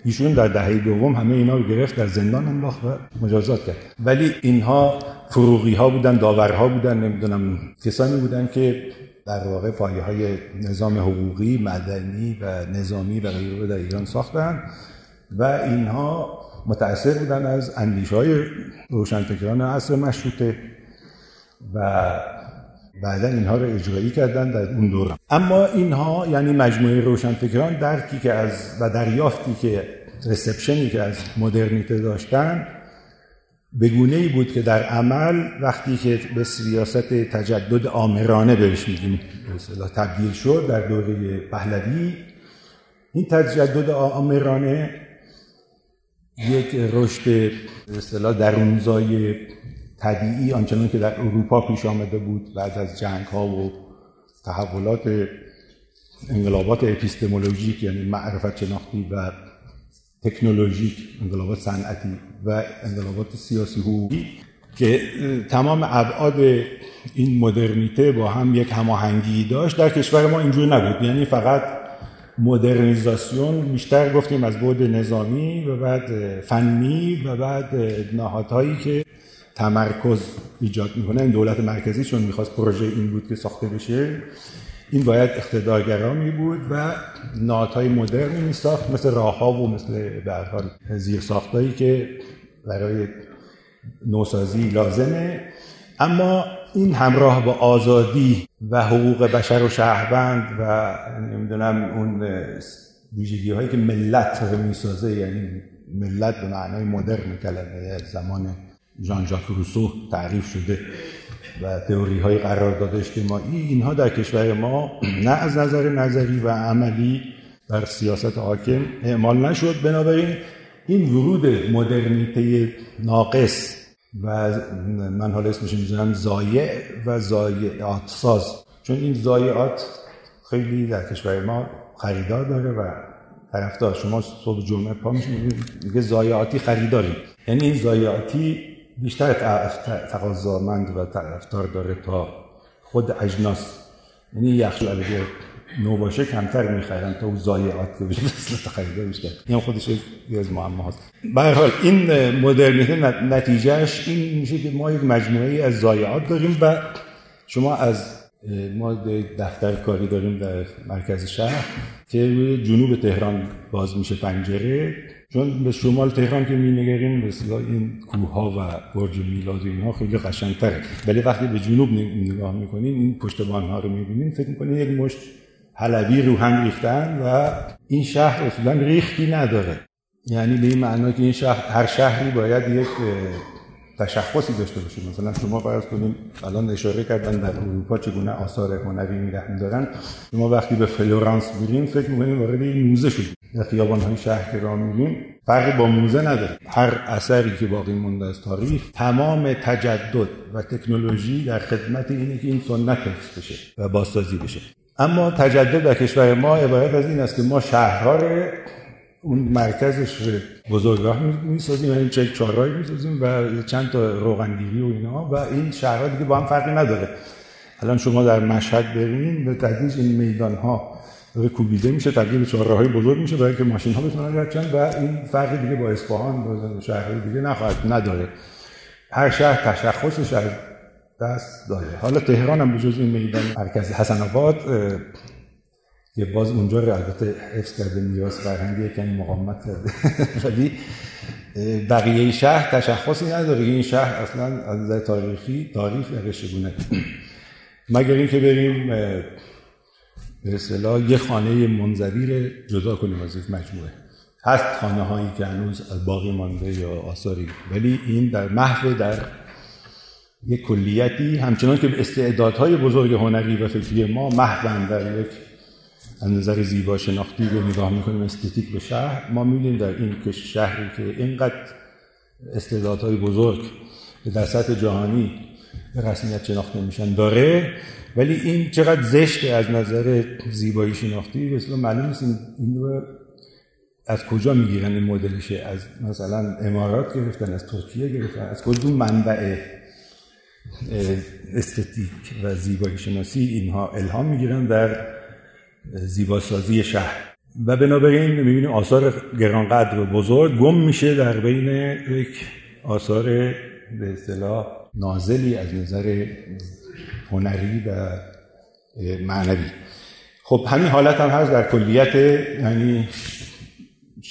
ایشون در دهه دوم همه اینا رو گرفت در زندان انداخت و مجازات کرد. ولی اینها فروغی ها بودن داورها بودن نمی‌دونم کسانی بودن که در واقع پایه های نظام حقوقی مدنی و نظامی و غیره در ایران ساختن. و اینها متأثر بودن از اندیش های روشنفکران عصر مشروطه و بعدا اینها رو اجرایی کردن در اون دوره اما اینها یعنی مجموعه روشنفکران درکی که از و دریافتی که رسپشنی که از مدرنیته داشتن به گونه ای بود که در عمل وقتی که به سیاست تجدد آمرانه بهش میگیم تبدیل شد در دوره پهلوی این تجدد آمرانه یک رشد اصطلاح درونزای طبیعی آنچنان که در اروپا پیش آمده بود بعد از جنگ ها و تحولات انقلابات اپیستمولوژیک یعنی معرفت شناختی و تکنولوژیک انقلابات صنعتی و انقلابات سیاسی حقوقی که تمام ابعاد این مدرنیته با هم یک هماهنگی داشت در کشور ما اینجور نبود. یعنی فقط مدرنیزاسیون بیشتر گفتیم از بود نظامی و بعد فنی و بعد نهادهایی که تمرکز ایجاد می‌کنه. این دولت مرکزی چون می‌خواست پروژه این بود که ساخته بشه این باید اقتدارگرامی بود و نهادهای مدرنی میساخت مثل راه و مثل به حال زیر ساختایی که برای نوسازی لازمه. اما این همراه با آزادی و حقوق بشر و شهروند و نمی‌دونم اون ویژگی هایی که ملت رو می‌سازه یعنی ملت به معنای مدرن کلمه زمان ژان ژاک روسو تعریف شده و تئوری های قرارداد اجتماعی اینها در کشور ما نه از نظر نظری و عملی در سیاست حاکم اعمال نشد. بنابراین این ورود مدرنیته ناقص و من حالا اسمش می‌زنم زایع و زایعات ساز. چون این زایعات خیلی در کشور ما خریدار داره و طرفدار شما صبح جمعه پا میگه زایعاتی خریداریم. یعنی این زایعاتی بیشتر تقاضامند و طرفدار داره تا خود اجناس. یعنی اگه نو باشه کمتر می‌خرن. تا اون ضایعات که بشه مثل خریده بشه این خودش یه از معما هست به حال این مدرنیته نتیجهش این میشه که ما یک مجموعه از ضایعات داریم و شما از ما دفتر کاری داریم در مرکز شهر که جنوب تهران باز میشه پنجره. چون به شمال تهران که مینگریم مثلا این کوه ها و برج میلاد اینها خیلی قشنگتره. ولی وقتی به جنوب نگاه می‌کنین این پشتبان ها رو می‌بینین فکر می‌کنین یک مشت حلبی رو هم ریختن و این شهر اصولا ریختی نداره. یعنی به این معنا که این شهر هر شهری باید یک تشخصی داشته باشه. مثلا شما فرض کنیم الان اشاره کردن در اروپا چگونه آثار هنری نگه میدارن. شما وقتی به فلورانس میرین فکر می‌کنین وارد این موزه شدید در خیابان های شهر که راه میرین فرقی با موزه نداره. هر اثری که باقی مونده از تاریخ تمام تجدد و تکنولوژی در خدمت اینه که این سنت حفظ بشه و بازسازی بشه. اما تجدد در کشور ما عبارت از این است که ما شهرها رو اون مرکزش بزرگراه می‌سازیم یعنی چه چهارراهی می‌سازیم و چند تا روغنگیری و اینا و این شهرها دیگه با هم فرقی نداره. الان شما در مشهد برین به تدریج این میدان ها کوبیده میشه تبدیل به چهارراهی بزرگ میشه برای که ماشین ها بتونن رد و این فرقی دیگه با اصفهان با شهرهای دیگه نخواهد نداره. هر شهر تشخصش از دست داده حالا تهران هم به این میدان مرکز حسن آباد که باز اونجا رو البته حفظ کرده میراث فرهنگی کمی مقاومت کرده. ولی بقیه شهر تشخصی نداره. این شهر اصلا از نظر تاریخی تاریخ گونه. مگر اینکه بریم به اصطلاح یه خانه منظویر جدا کنیم از مجموعه. هست خانه هایی که هنوز باقی مانده یا آثاری. ولی این در محو در یک کلیتی همچنان که استعدادهای بزرگ هنری و فکری ما محو در یک از نظر زیبا شناختی رو نگاه می‌کنیم استتیک به شهر. ما می‌بینیم در این که شهری که اینقدر استعدادهای بزرگ در سطح جهانی به رسمیت شناخته میشن داره ولی این چقدر زشته از نظر زیبایی شناختی مثلا معلوم نیست این رو از کجا می‌گیرن این مدلشه از مثلا امارات گرفتن از ترکیه گرفتن از کدوم منبع استتیک و زیبایی شناسی اینها الهام می‌گیرن در زیباسازی شهر. و بنابراین می‌بینیم آثار گرانقدر و بزرگ گم میشه در بین یک آثار به اصطلاح نازلی از نظر هنری و معنوی. خب همین حالت هم هست در کلیت یعنی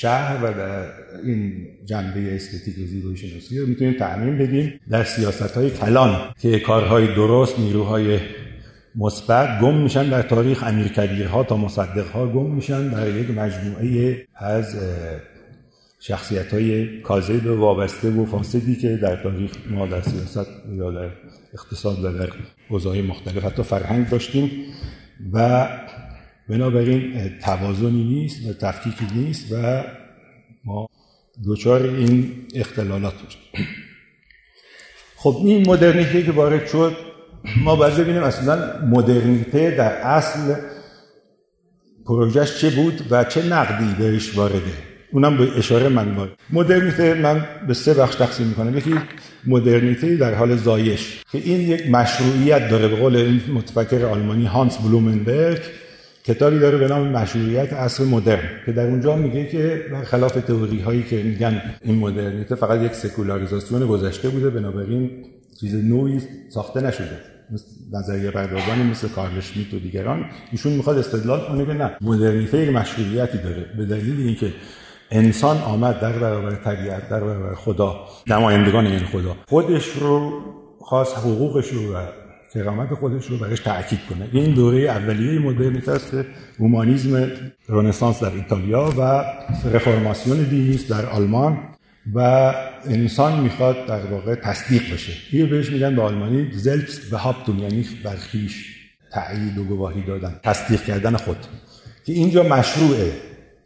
شهر و در این جنبه استتیک و زیبایی شناسی رو می‌تونیم تعمین بدیم در سیاست های کلان که کارهای درست نیروهای مثبت گم میشن در تاریخ امیرکبیرها تا مصدقها گم میشن در یک مجموعه از شخصیت های کاذب و وابسته و فاسدی که در تاریخ ما در سیاست یا در اقتصاد و در حوزه‌های مختلف حتی فرهنگ داشتیم و بنابراین توازنی نیست و تفکیکی نیست و ما دوچار این اختلالات میشیم. خب این مدرنیته که وارد شد ما باید ببینیم اصلا مدرنیته در اصل پروژهش چه بود و چه نقدی بهش وارده. اونم به اشاره من بود مدرنیته من به سه بخش تقسیم می‌کنم. یکی مدرنیته در حال زایش که این یک مشروعیت داره به قول این متفکر آلمانی هانس بلومنبرگ کتابی داره به نام مشروعیت عصر مدرن که در اونجا میگه که برخلاف تئوری هایی که میگن این مدرنیته فقط یک سکولاریزاسیون گذشته بوده بنابراین چیز نوعی ساخته نشده. نظریه پردازانی مثل کارل شمیت و دیگران ایشون می‌خواد استدلال کنه که نه مدرنیته یک مشروعیتی داره به دلیل اینکه انسان آمد در برابر طبیعت در برابر خدا نمایندگان این خدا خودش رو خاص حقوقش رو و کرامت خودش رو برش تاکید کنه. این دوره اولیه مدرنیته است اومانیزم رنسانس در ایتالیا و رفرماسیون دینیست در آلمان و انسان می‌خواد در واقع تصدیق بشه این بهش میگن به آلمانی زلپس به هاپتون یعنی برخیش تایید و گواهی دادن تصدیق کردن خود. که اینجا مشروعه.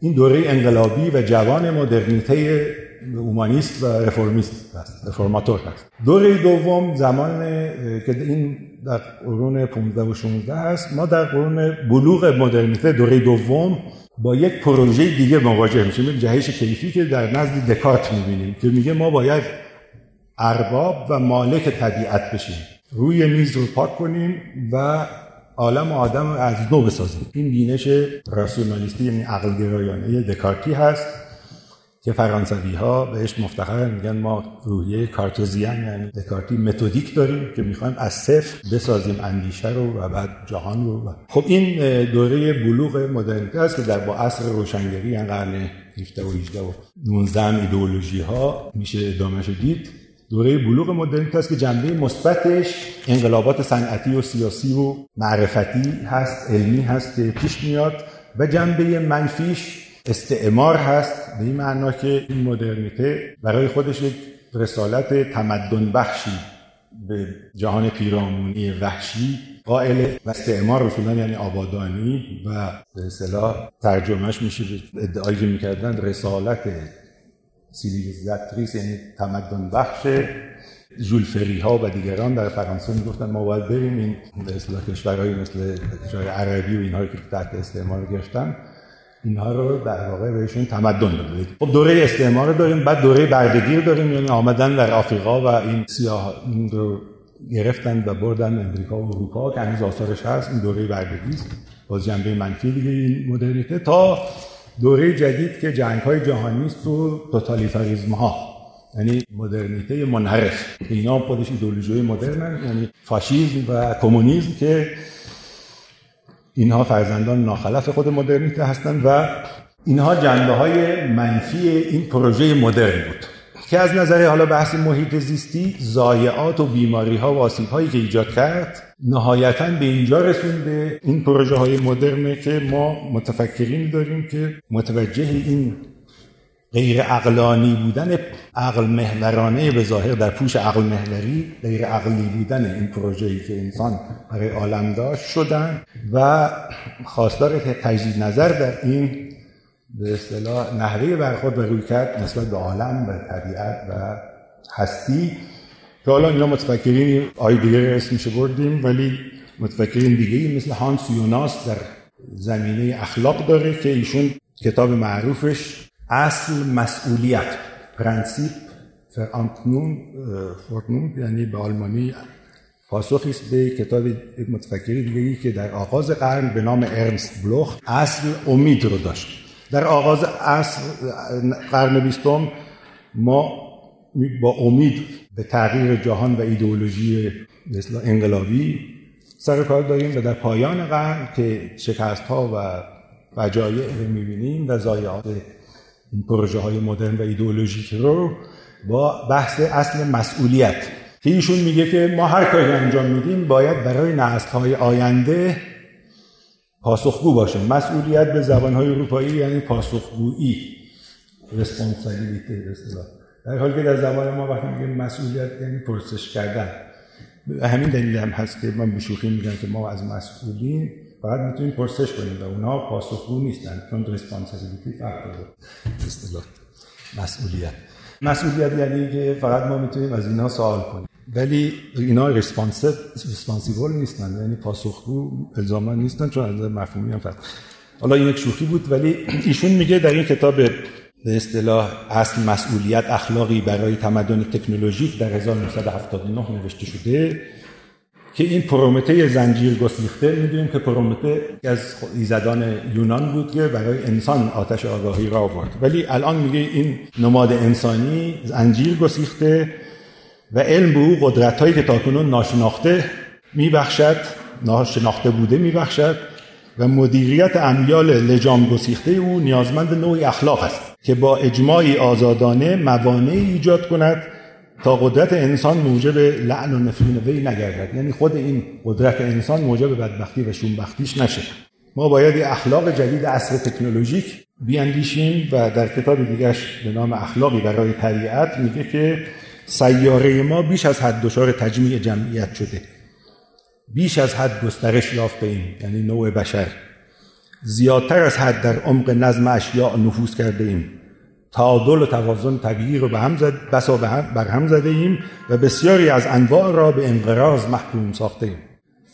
این دوره انقلابی و جوان مدرنیته اومانیست و رفرمیست است رفرماتور هست. دوره دوم زمان که این در قرون 15 و 16 هست ما در قرون بلوغ مدرنیته دوره دوم با یک پروژه دیگه مواجه میشیم جهش کیفی که در نزد دکارت می‌بینیم که میگه ما باید ارباب و مالک طبیعت بشیم. روی میز رو پاک کنیم و عالم و آدم از نو بسازیم. این بینش راسیونالیستی یعنی عقل گرایانه دکارتی هست. که فرانسوی ها بهش مفتخر میگن ما روحیه کارتوزیان یعنی دکارتی متدیک داریم که می‌خوایم از صفر بسازیم اندیشه رو و بعد جهان رو. و خب این دوره بلوغ مدرنیته است که در با عصر روشنگری یعنی قرن 17 و 18 و 19 ایدئولوژی ها میشه ادامه دید. دوره بلوغ مدرنیته است که جنبه مثبتش انقلابات صنعتی و سیاسی و معرفتی هست علمی هست که پیش میاد و جنبه منفیش استعمار هست به این معنا که این مدرنیته برای خودش یک رسالت تمدن بخشی به جهان پیرامونی وحشی قائل و استعمار رسولان یعنی آبادانی و به اصطلاح ترجمهش میشه ادعایی که می‌کردن رسالت civilisatrice یعنی تمدن بخش ژول فری ها و دیگران. در فرانسه می‌گفتن ما باید بریم این به اصطلاح کشورهایی مثل کشور عربی و اینهایی که تحت استعمار گرفتن. اینها رو در واقع بهشون تمدن بدید خب دوره استعمار داریم بعد دوره بردگی داریم یعنی آمدن در آفریقا و این سیاه رو گرفتن و بردن امریکا و اروپا که هنوز آثارش هست. این دوره بردگی است. باز جنبه منفی دیگه این مدرنیته تا دوره جدید که جنگ های جهانی است و توتالیتاریزم ها یعنی مدرنیته منحرف. اینا خودش ایدولوژی مدرن یعنی فاشیسم و کمونیسم که اینها فرزندان ناخلف خود مدرنیته هستند و اینها جنبه های منفی این پروژه مدرن بود. که از نظر حالا بحث محیط زیستی زایعات و بیماری ها و آسیب هایی که ایجاد کرد نهایتا به اینجا رسونده این پروژه های مدرنه که ما متفکرین داریم که متوجه این غیر عقلانی بودن عقل محورانه به ظاهر در پوش عقل محوری غیر عقلی بودن این پروژه‌ای که انسان برای عالم داشت شدن و خواستار تجدید نظر در این به اصطلاح نحوه برخورد و روی کرد نسبت به عالم و طبیعت و هستی که حالا اینا متفکرین آی دیگه اسمش بردیم ولی متفکرین دیگه مثل هانس یوناس در زمینه اخلاق داره که ایشون کتاب معروفش اصل مسئولیت Prinzip Verantwortung Verantwortung یعنی به آلمانی پاسخی است به کتاب متفکری دیگه که در آغاز قرن به نام ارنست بلوخ اصل امید رو داشت. در آغاز اصل قرن بیستم ما با امید به تغییر جهان و ایدئولوژی انقلابی سر کار داریم و در پایان قرن که شکست ها و فجایع رو می‌بینیم و ضایعات این پروژه های مدرن و ایدئولوژیک رو با بحث اصل مسئولیت که ایشون میگه که ما هر کاری انجام میدیم باید برای نسل های آینده پاسخگو باشه. مسئولیت به زبان های اروپایی یعنی پاسخگویی. رسپانسابیلیتی در حالی که در زبان ما وقتی میگیم مسئولیت یعنی پرسش کردن. همین دلیل هم هست که من به شوخی میگم که ما از مسئولین فقط می‌تونیم پرسش کنیم و اونها پاسخگو نیستن چون responsibility فرق داره. اصطلاح مسئولیت. مسئولیت یعنی که فقط ما می‌تونیم از اینا سوال کنیم. ولی اینا responsible نیستن یعنی پاسخگو الزاما نیستن چون از مفهومی هم فرق. حالا این یک شوخی بود ولی ایشون میگه در این کتاب به اصطلاح اصل مسئولیت اخلاقی برای تمدن تکنولوژیک در 1979 نوشته شده. که این پرومته زنجیر گسیخته می‌دونیم که پرومته از ایزدان یونان بود که برای انسان آتش آگاهی را آورد. ولی الان میگه این نماد انسانی زنجیر گسیخته و علم به او قدرت هایی که تاکنون ناشناخته میبخشد ناشناخته بوده میبخشد و مدیریت امیال لجام گسیخته او نیازمند نوعی اخلاق است که با اجماعی آزادانه موانعی ایجاد کند تا قدرت انسان موجب لعن و نفرین وی نگردد. یعنی خود این قدرت انسان موجب بدبختی و شونبختیش نشه. ما باید اخلاق جدید عصر تکنولوژیک بیاندیشیم و در کتاب دیگرش به نام اخلاقی برای طبیعت میگه که سیاره ما بیش از حد دچار تجمیع جمعیت شده. بیش از حد گسترش یافته ایم یعنی نوع بشر. زیادتر از حد در عمق نظم اشیاء نفوذ کرده ایم. تعادل و توازن طبیعی رو به هم زد بسا بر هم زده ایم و بسیاری از انواع را به انقراض محکوم ساخته ایم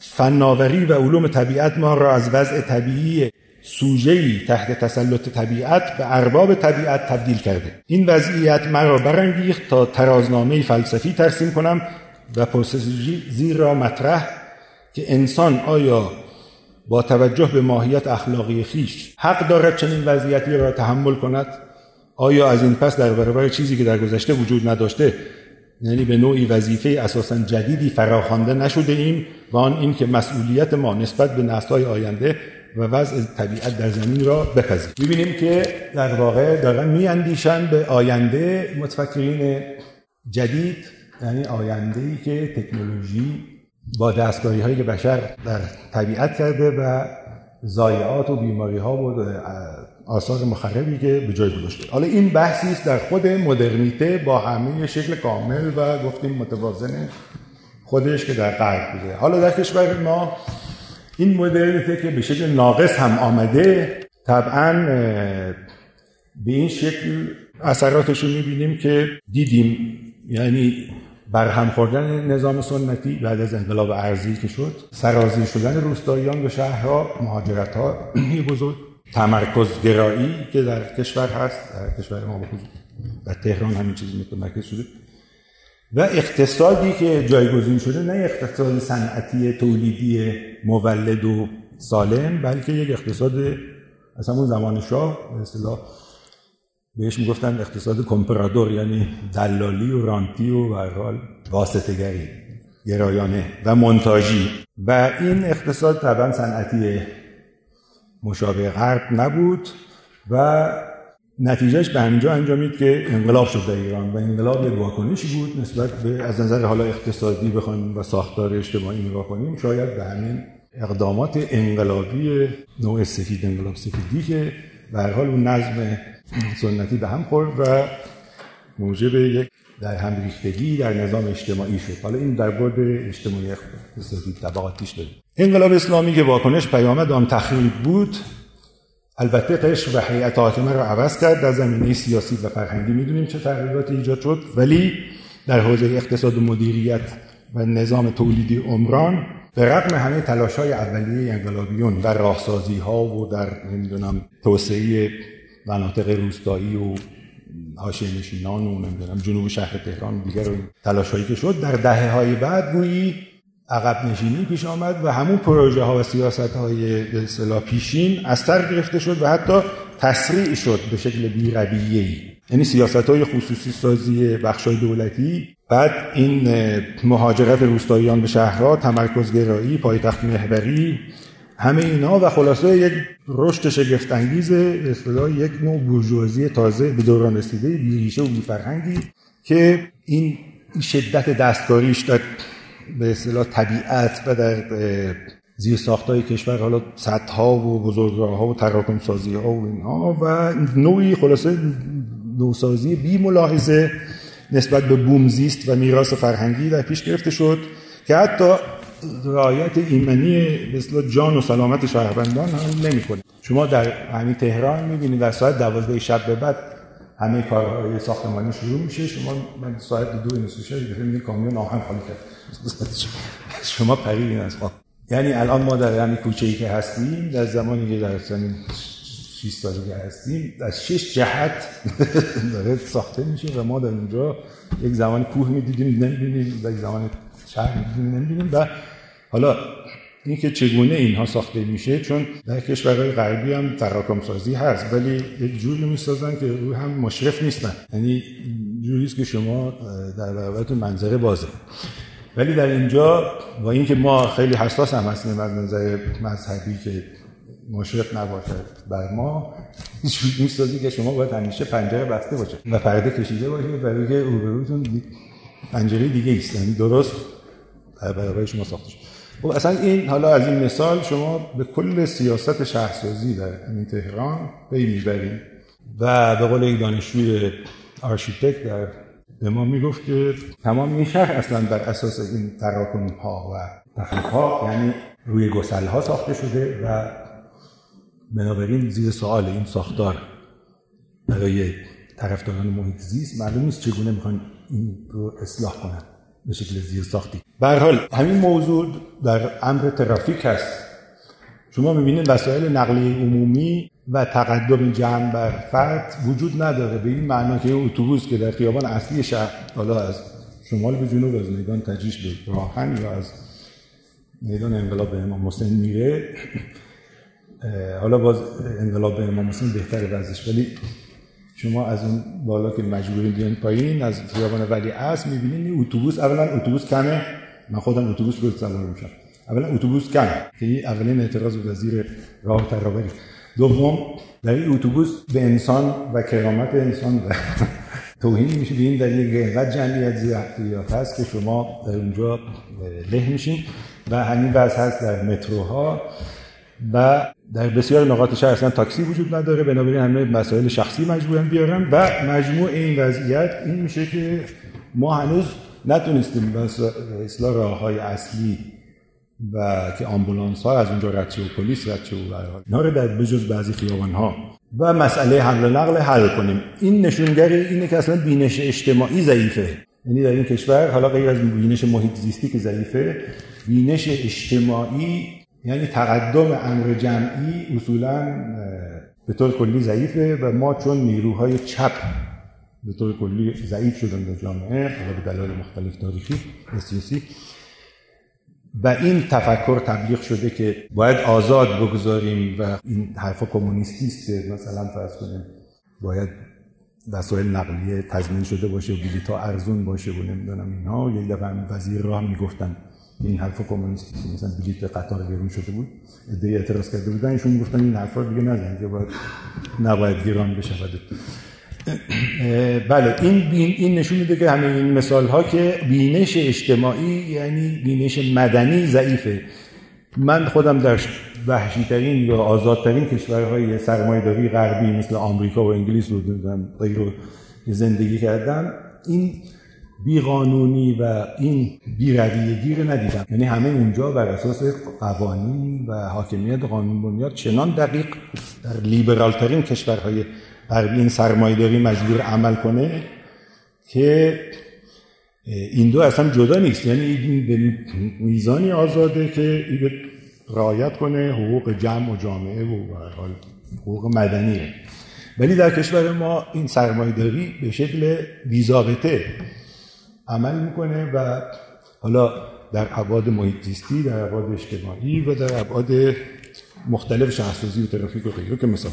فناوری و علوم طبیعت ما را از وضع طبیعی سوژه‌ای تحت تسلط طبیعت به ارباب طبیعت تبدیل کرده. این وضعیت مرا برانگیخت تا ترازنامه فلسفی ترسیم کنم و پرسشی را مطرح که انسان آیا با توجه به ماهیت اخلاقی خیش حق دارد چنین وضعیتی را تحمل کند؟ آیا از این پس در برابر چیزی که در گذشته وجود نداشته یعنی به نوعی وظیفه اساسا جدیدی فراخوانده نشده ایم و آن این که مسئولیت ما نسبت به نسل‌های آینده و وضع طبیعت در زمین را بپذیر می‌بینیم که در واقع دارن میاندیشن به آینده متفکرین جدید یعنی آینده ای که تکنولوژی با دستگاهی هایی که بشر در طبیعت کرده و ضایعات و بیماری ها و آثار مخربی که به جای گذاشته. حالا این بحثی است در خود مدرنیته با همه شکل کامل و گفتیم متوازن خودش که در غرب بوده. حالا در کشور ما این مدرنیته که به شکل ناقص هم آمده طبعا به این شکل اثراتش رو می‌بینیم که دیدیم یعنی برهم خوردن نظام سنتی بعد از انقلاب ارزی که شد سرازیر شدن روستاییان به شهرها مهاجرت ها بزرگ. تمرکز گرایی که در کشور هست در کشور ما در تهران همین چیزی متمرکز شده. و اقتصادی که جایگزین شده نه اقتصاد صنعتی تولیدی مولد و سالم بلکه یک اقتصاد از همون زمان شاه به اصطلاح بهش می‌گفتن اقتصاد کمپرادور یعنی دلالی و رانتی و حال واسطه گری گرایانه و منتاجی و این اقتصاد طبعا صنعتی مشابه غرب نبود و نتیجهش به همینجا انجامید که انقلاب شد در ایران و انقلاب یک واکنشی بود نسبت به از نظر حالا اقتصادی بخوایم و ساختار اجتماعی نگاه کنیم شاید به همین اقدامات انقلابی نوع سفید انقلاب سفیدی که به حال اون نظم سنتی به هم خورد و موجب یک در هم ریختگی در نظام اجتماعی شد. حالا این در بعد اجتماعی اقتصادی طبقاتیش داریم. انقلاب اسلامی که واکنش پیامد آن تخریب بود البته قشر و هیئت حاکمه رو عوض کرد در زمینه سیاسی و فرهنگی می‌دونیم چه تغییراتی ایجاد شد ولی در حوزه اقتصاد و مدیریت و نظام تولیدی عمران به رغم همه تلاش های اولیه انقلابیون در راهسازی ها و در نمی‌دونم توسعه مناطق روستایی و حاشیه نشینان و نمی‌دونم جنوب شهر تهران دیگر تلاش هایی که شد در دهه های بعد گویی عقب نشینی پیش آمد و همون پروژه ها و سیاست های اصطلاح پیشین از سر گرفته شد و حتی تسریع شد به شکل بی ای یعنی سیاست های خصوصی سازی بخش های دولتی بعد این مهاجرت روستاییان به شهرها تمرکزگرایی پایتخت محوری همه اینا و خلاصه یک رشد شگفت انگیز اصطلاح یک نوع بورژوازی تازه به دوران رسیده بیریشه و بیفرهنگی که این شدت دستکاریش در به اصطلاح طبیعت و در زیر ساختای کشور حالا ها و بزرگراه ها و تراکم سازی ها و اینها و نوعی خلاصه نوسازی بی ملاحظه نسبت به بومزیست و میراث فرهنگی در پیش گرفته شد که حتی رعایت ایمنی مثل جان و سلامت شهروندان هم نمی‌کنه. شما در همین تهران می‌بینید در ساعت دوازده شب به بعد همه کارهای ساختمانی شروع میشه. شما من ساعت دو نصف شب کامیون آهن خالی کرد شما پریدین از یعنی الان ما در همین کوچه ای که هستیم در زمانی که در سن 6 سالگی هستیم از شش جهت داره ساخته میشه و ما در اونجا یک زمان کوه می‌دیدیم نمی‌دونیم و یک زمان شهر می‌دیدیم نمی‌دونیم و حالا اینکه چگونه اینها ساخته میشه چون در کشورهای غربی هم تراکم سازی هست ولی یک جوری می‌سازن که روی هم مشرف نیستن. یعنی جوری که شما در برابرتون منظره بازه. ولی در اینجا با اینکه ما خیلی حساس هم هستیم از نظر مذهبی که مشرف نباشد بر ما هیچ می‌سازی که شما باید همیشه پنجره بسته باشه و پرده کشیده باشه برای که روبروتون پنجره دیگه است یعنی درست در برابر شما ساخته شد. خب اصلا این حالا از این مثال شما به کل سیاست شهرسازی در این تهران پی می‌برید و به قول یک دانشجوی آرشیتکت در ما می‌گفت که تمام این شهر اصلا بر اساس این تراکم ها و تخلیق ها یعنی روی گسل ها ساخته شده و بنابراین زیر سوال این ساختار برای طرفداران محیط زیست معلوم نیست چگونه می‌خوان این رو اصلاح کنن به شکل زیر ساختی. حال همین موضوع در امر ترافیک هست. شما می‌بینید وسایل نقلیه عمومی و تقدم جمع بر فرد وجود نداره. به این معنا که اتوبوس که در خیابان اصلی شهر حالا از شمال به جنوب از میدان تجریش به راهن یا از میدان انقلاب امام حسین میره حالا باز انقلاب امام حسین بهتره وضعش ولی شما از اون بالا که مجبورین بیان پایین از خیابان ولی اصل می‌بینید این اتوبوس. اولا اتوبوس کمه. من خودم اتوبوس رو سوار میشم اولا اتوبوس کمه. که این اولین اعتراض بود زیر راه ترابری. دوم در این اتوبوس به انسان و کرامت انسان و توهین میشه به این دلیل که اینقدر جمعیت زیاد هست که شما در اونجا له میشین و همین وضع هست در متروها و در بسیار نقاط شهر اصلا تاکسی وجود نداره. بنابراین همه مسائل شخصی مجبورن بیارن و مجموع این وضعیت این میشه که ما هنوز نتونستیم اصلاح راه های اصلی و که آمبولانس ها از اونجا رد و پلیس رد و اینا رو در بجز بعضی خیابان ها و مسئله حمل و نقل حل کنیم. این نشونگر اینه که اصلا بینش اجتماعی ضعیفه. یعنی در این کشور حالا غیر از بینش محیط زیستی که ضعیفه بینش اجتماعی یعنی تقدم امر جمعی اصولا به طور کلی ضعیفه و ما چون نیروهای چپ به طور کلی ضعیف شدن در جامعه به دلایل مختلف تاریخی و سیاسی و این تفکر تبلیغ شده که باید آزاد بگذاریم و این حرفا کمونیستی است مثلا فرض کنیم باید وسایل نقلیه تضمین شده باشه و بلیط ارزون باشه و نمی‌دونم اینها. یه دفعه وزیر راه می‌گفتن این حرف کمونیستی مثلا بلیط قطار گرون شده بود ایده اعتراض کرده بودن ایشون گفتن این حرفا دیگه نزن که باید نباید گران بشود. بله این این نشون میده که همه این مثال ها که بینش اجتماعی یعنی بینش مدنی ضعیفه. من خودم در وحشی یا آزادترین کشورهای سرمایه‌داری غربی مثل آمریکا و انگلیس رو غیر زندگی کردم. این بیقانونی و این بیرویگی رو ندیدم. یعنی همه اونجا بر اساس قوانین و حاکمیت قانون بنیاد چنان دقیق در لیبرال ترین کشورهای غربی این سرمایه‌داری مجبور عمل کنه که این دو اصلا جدا نیست. یعنی این به میزانی آزاده که این رعایت کنه حقوق جمع و جامعه و حال حقوق مدنیه. ولی در کشور ما این سرمایه‌داری به شکل بیزابطه عمل می‌کنه و حالا در ابعاد محیط زیستی در ابعاد اجتماعی و در ابعاد مختلف شهرسازی و ترافیک و غیره که مثال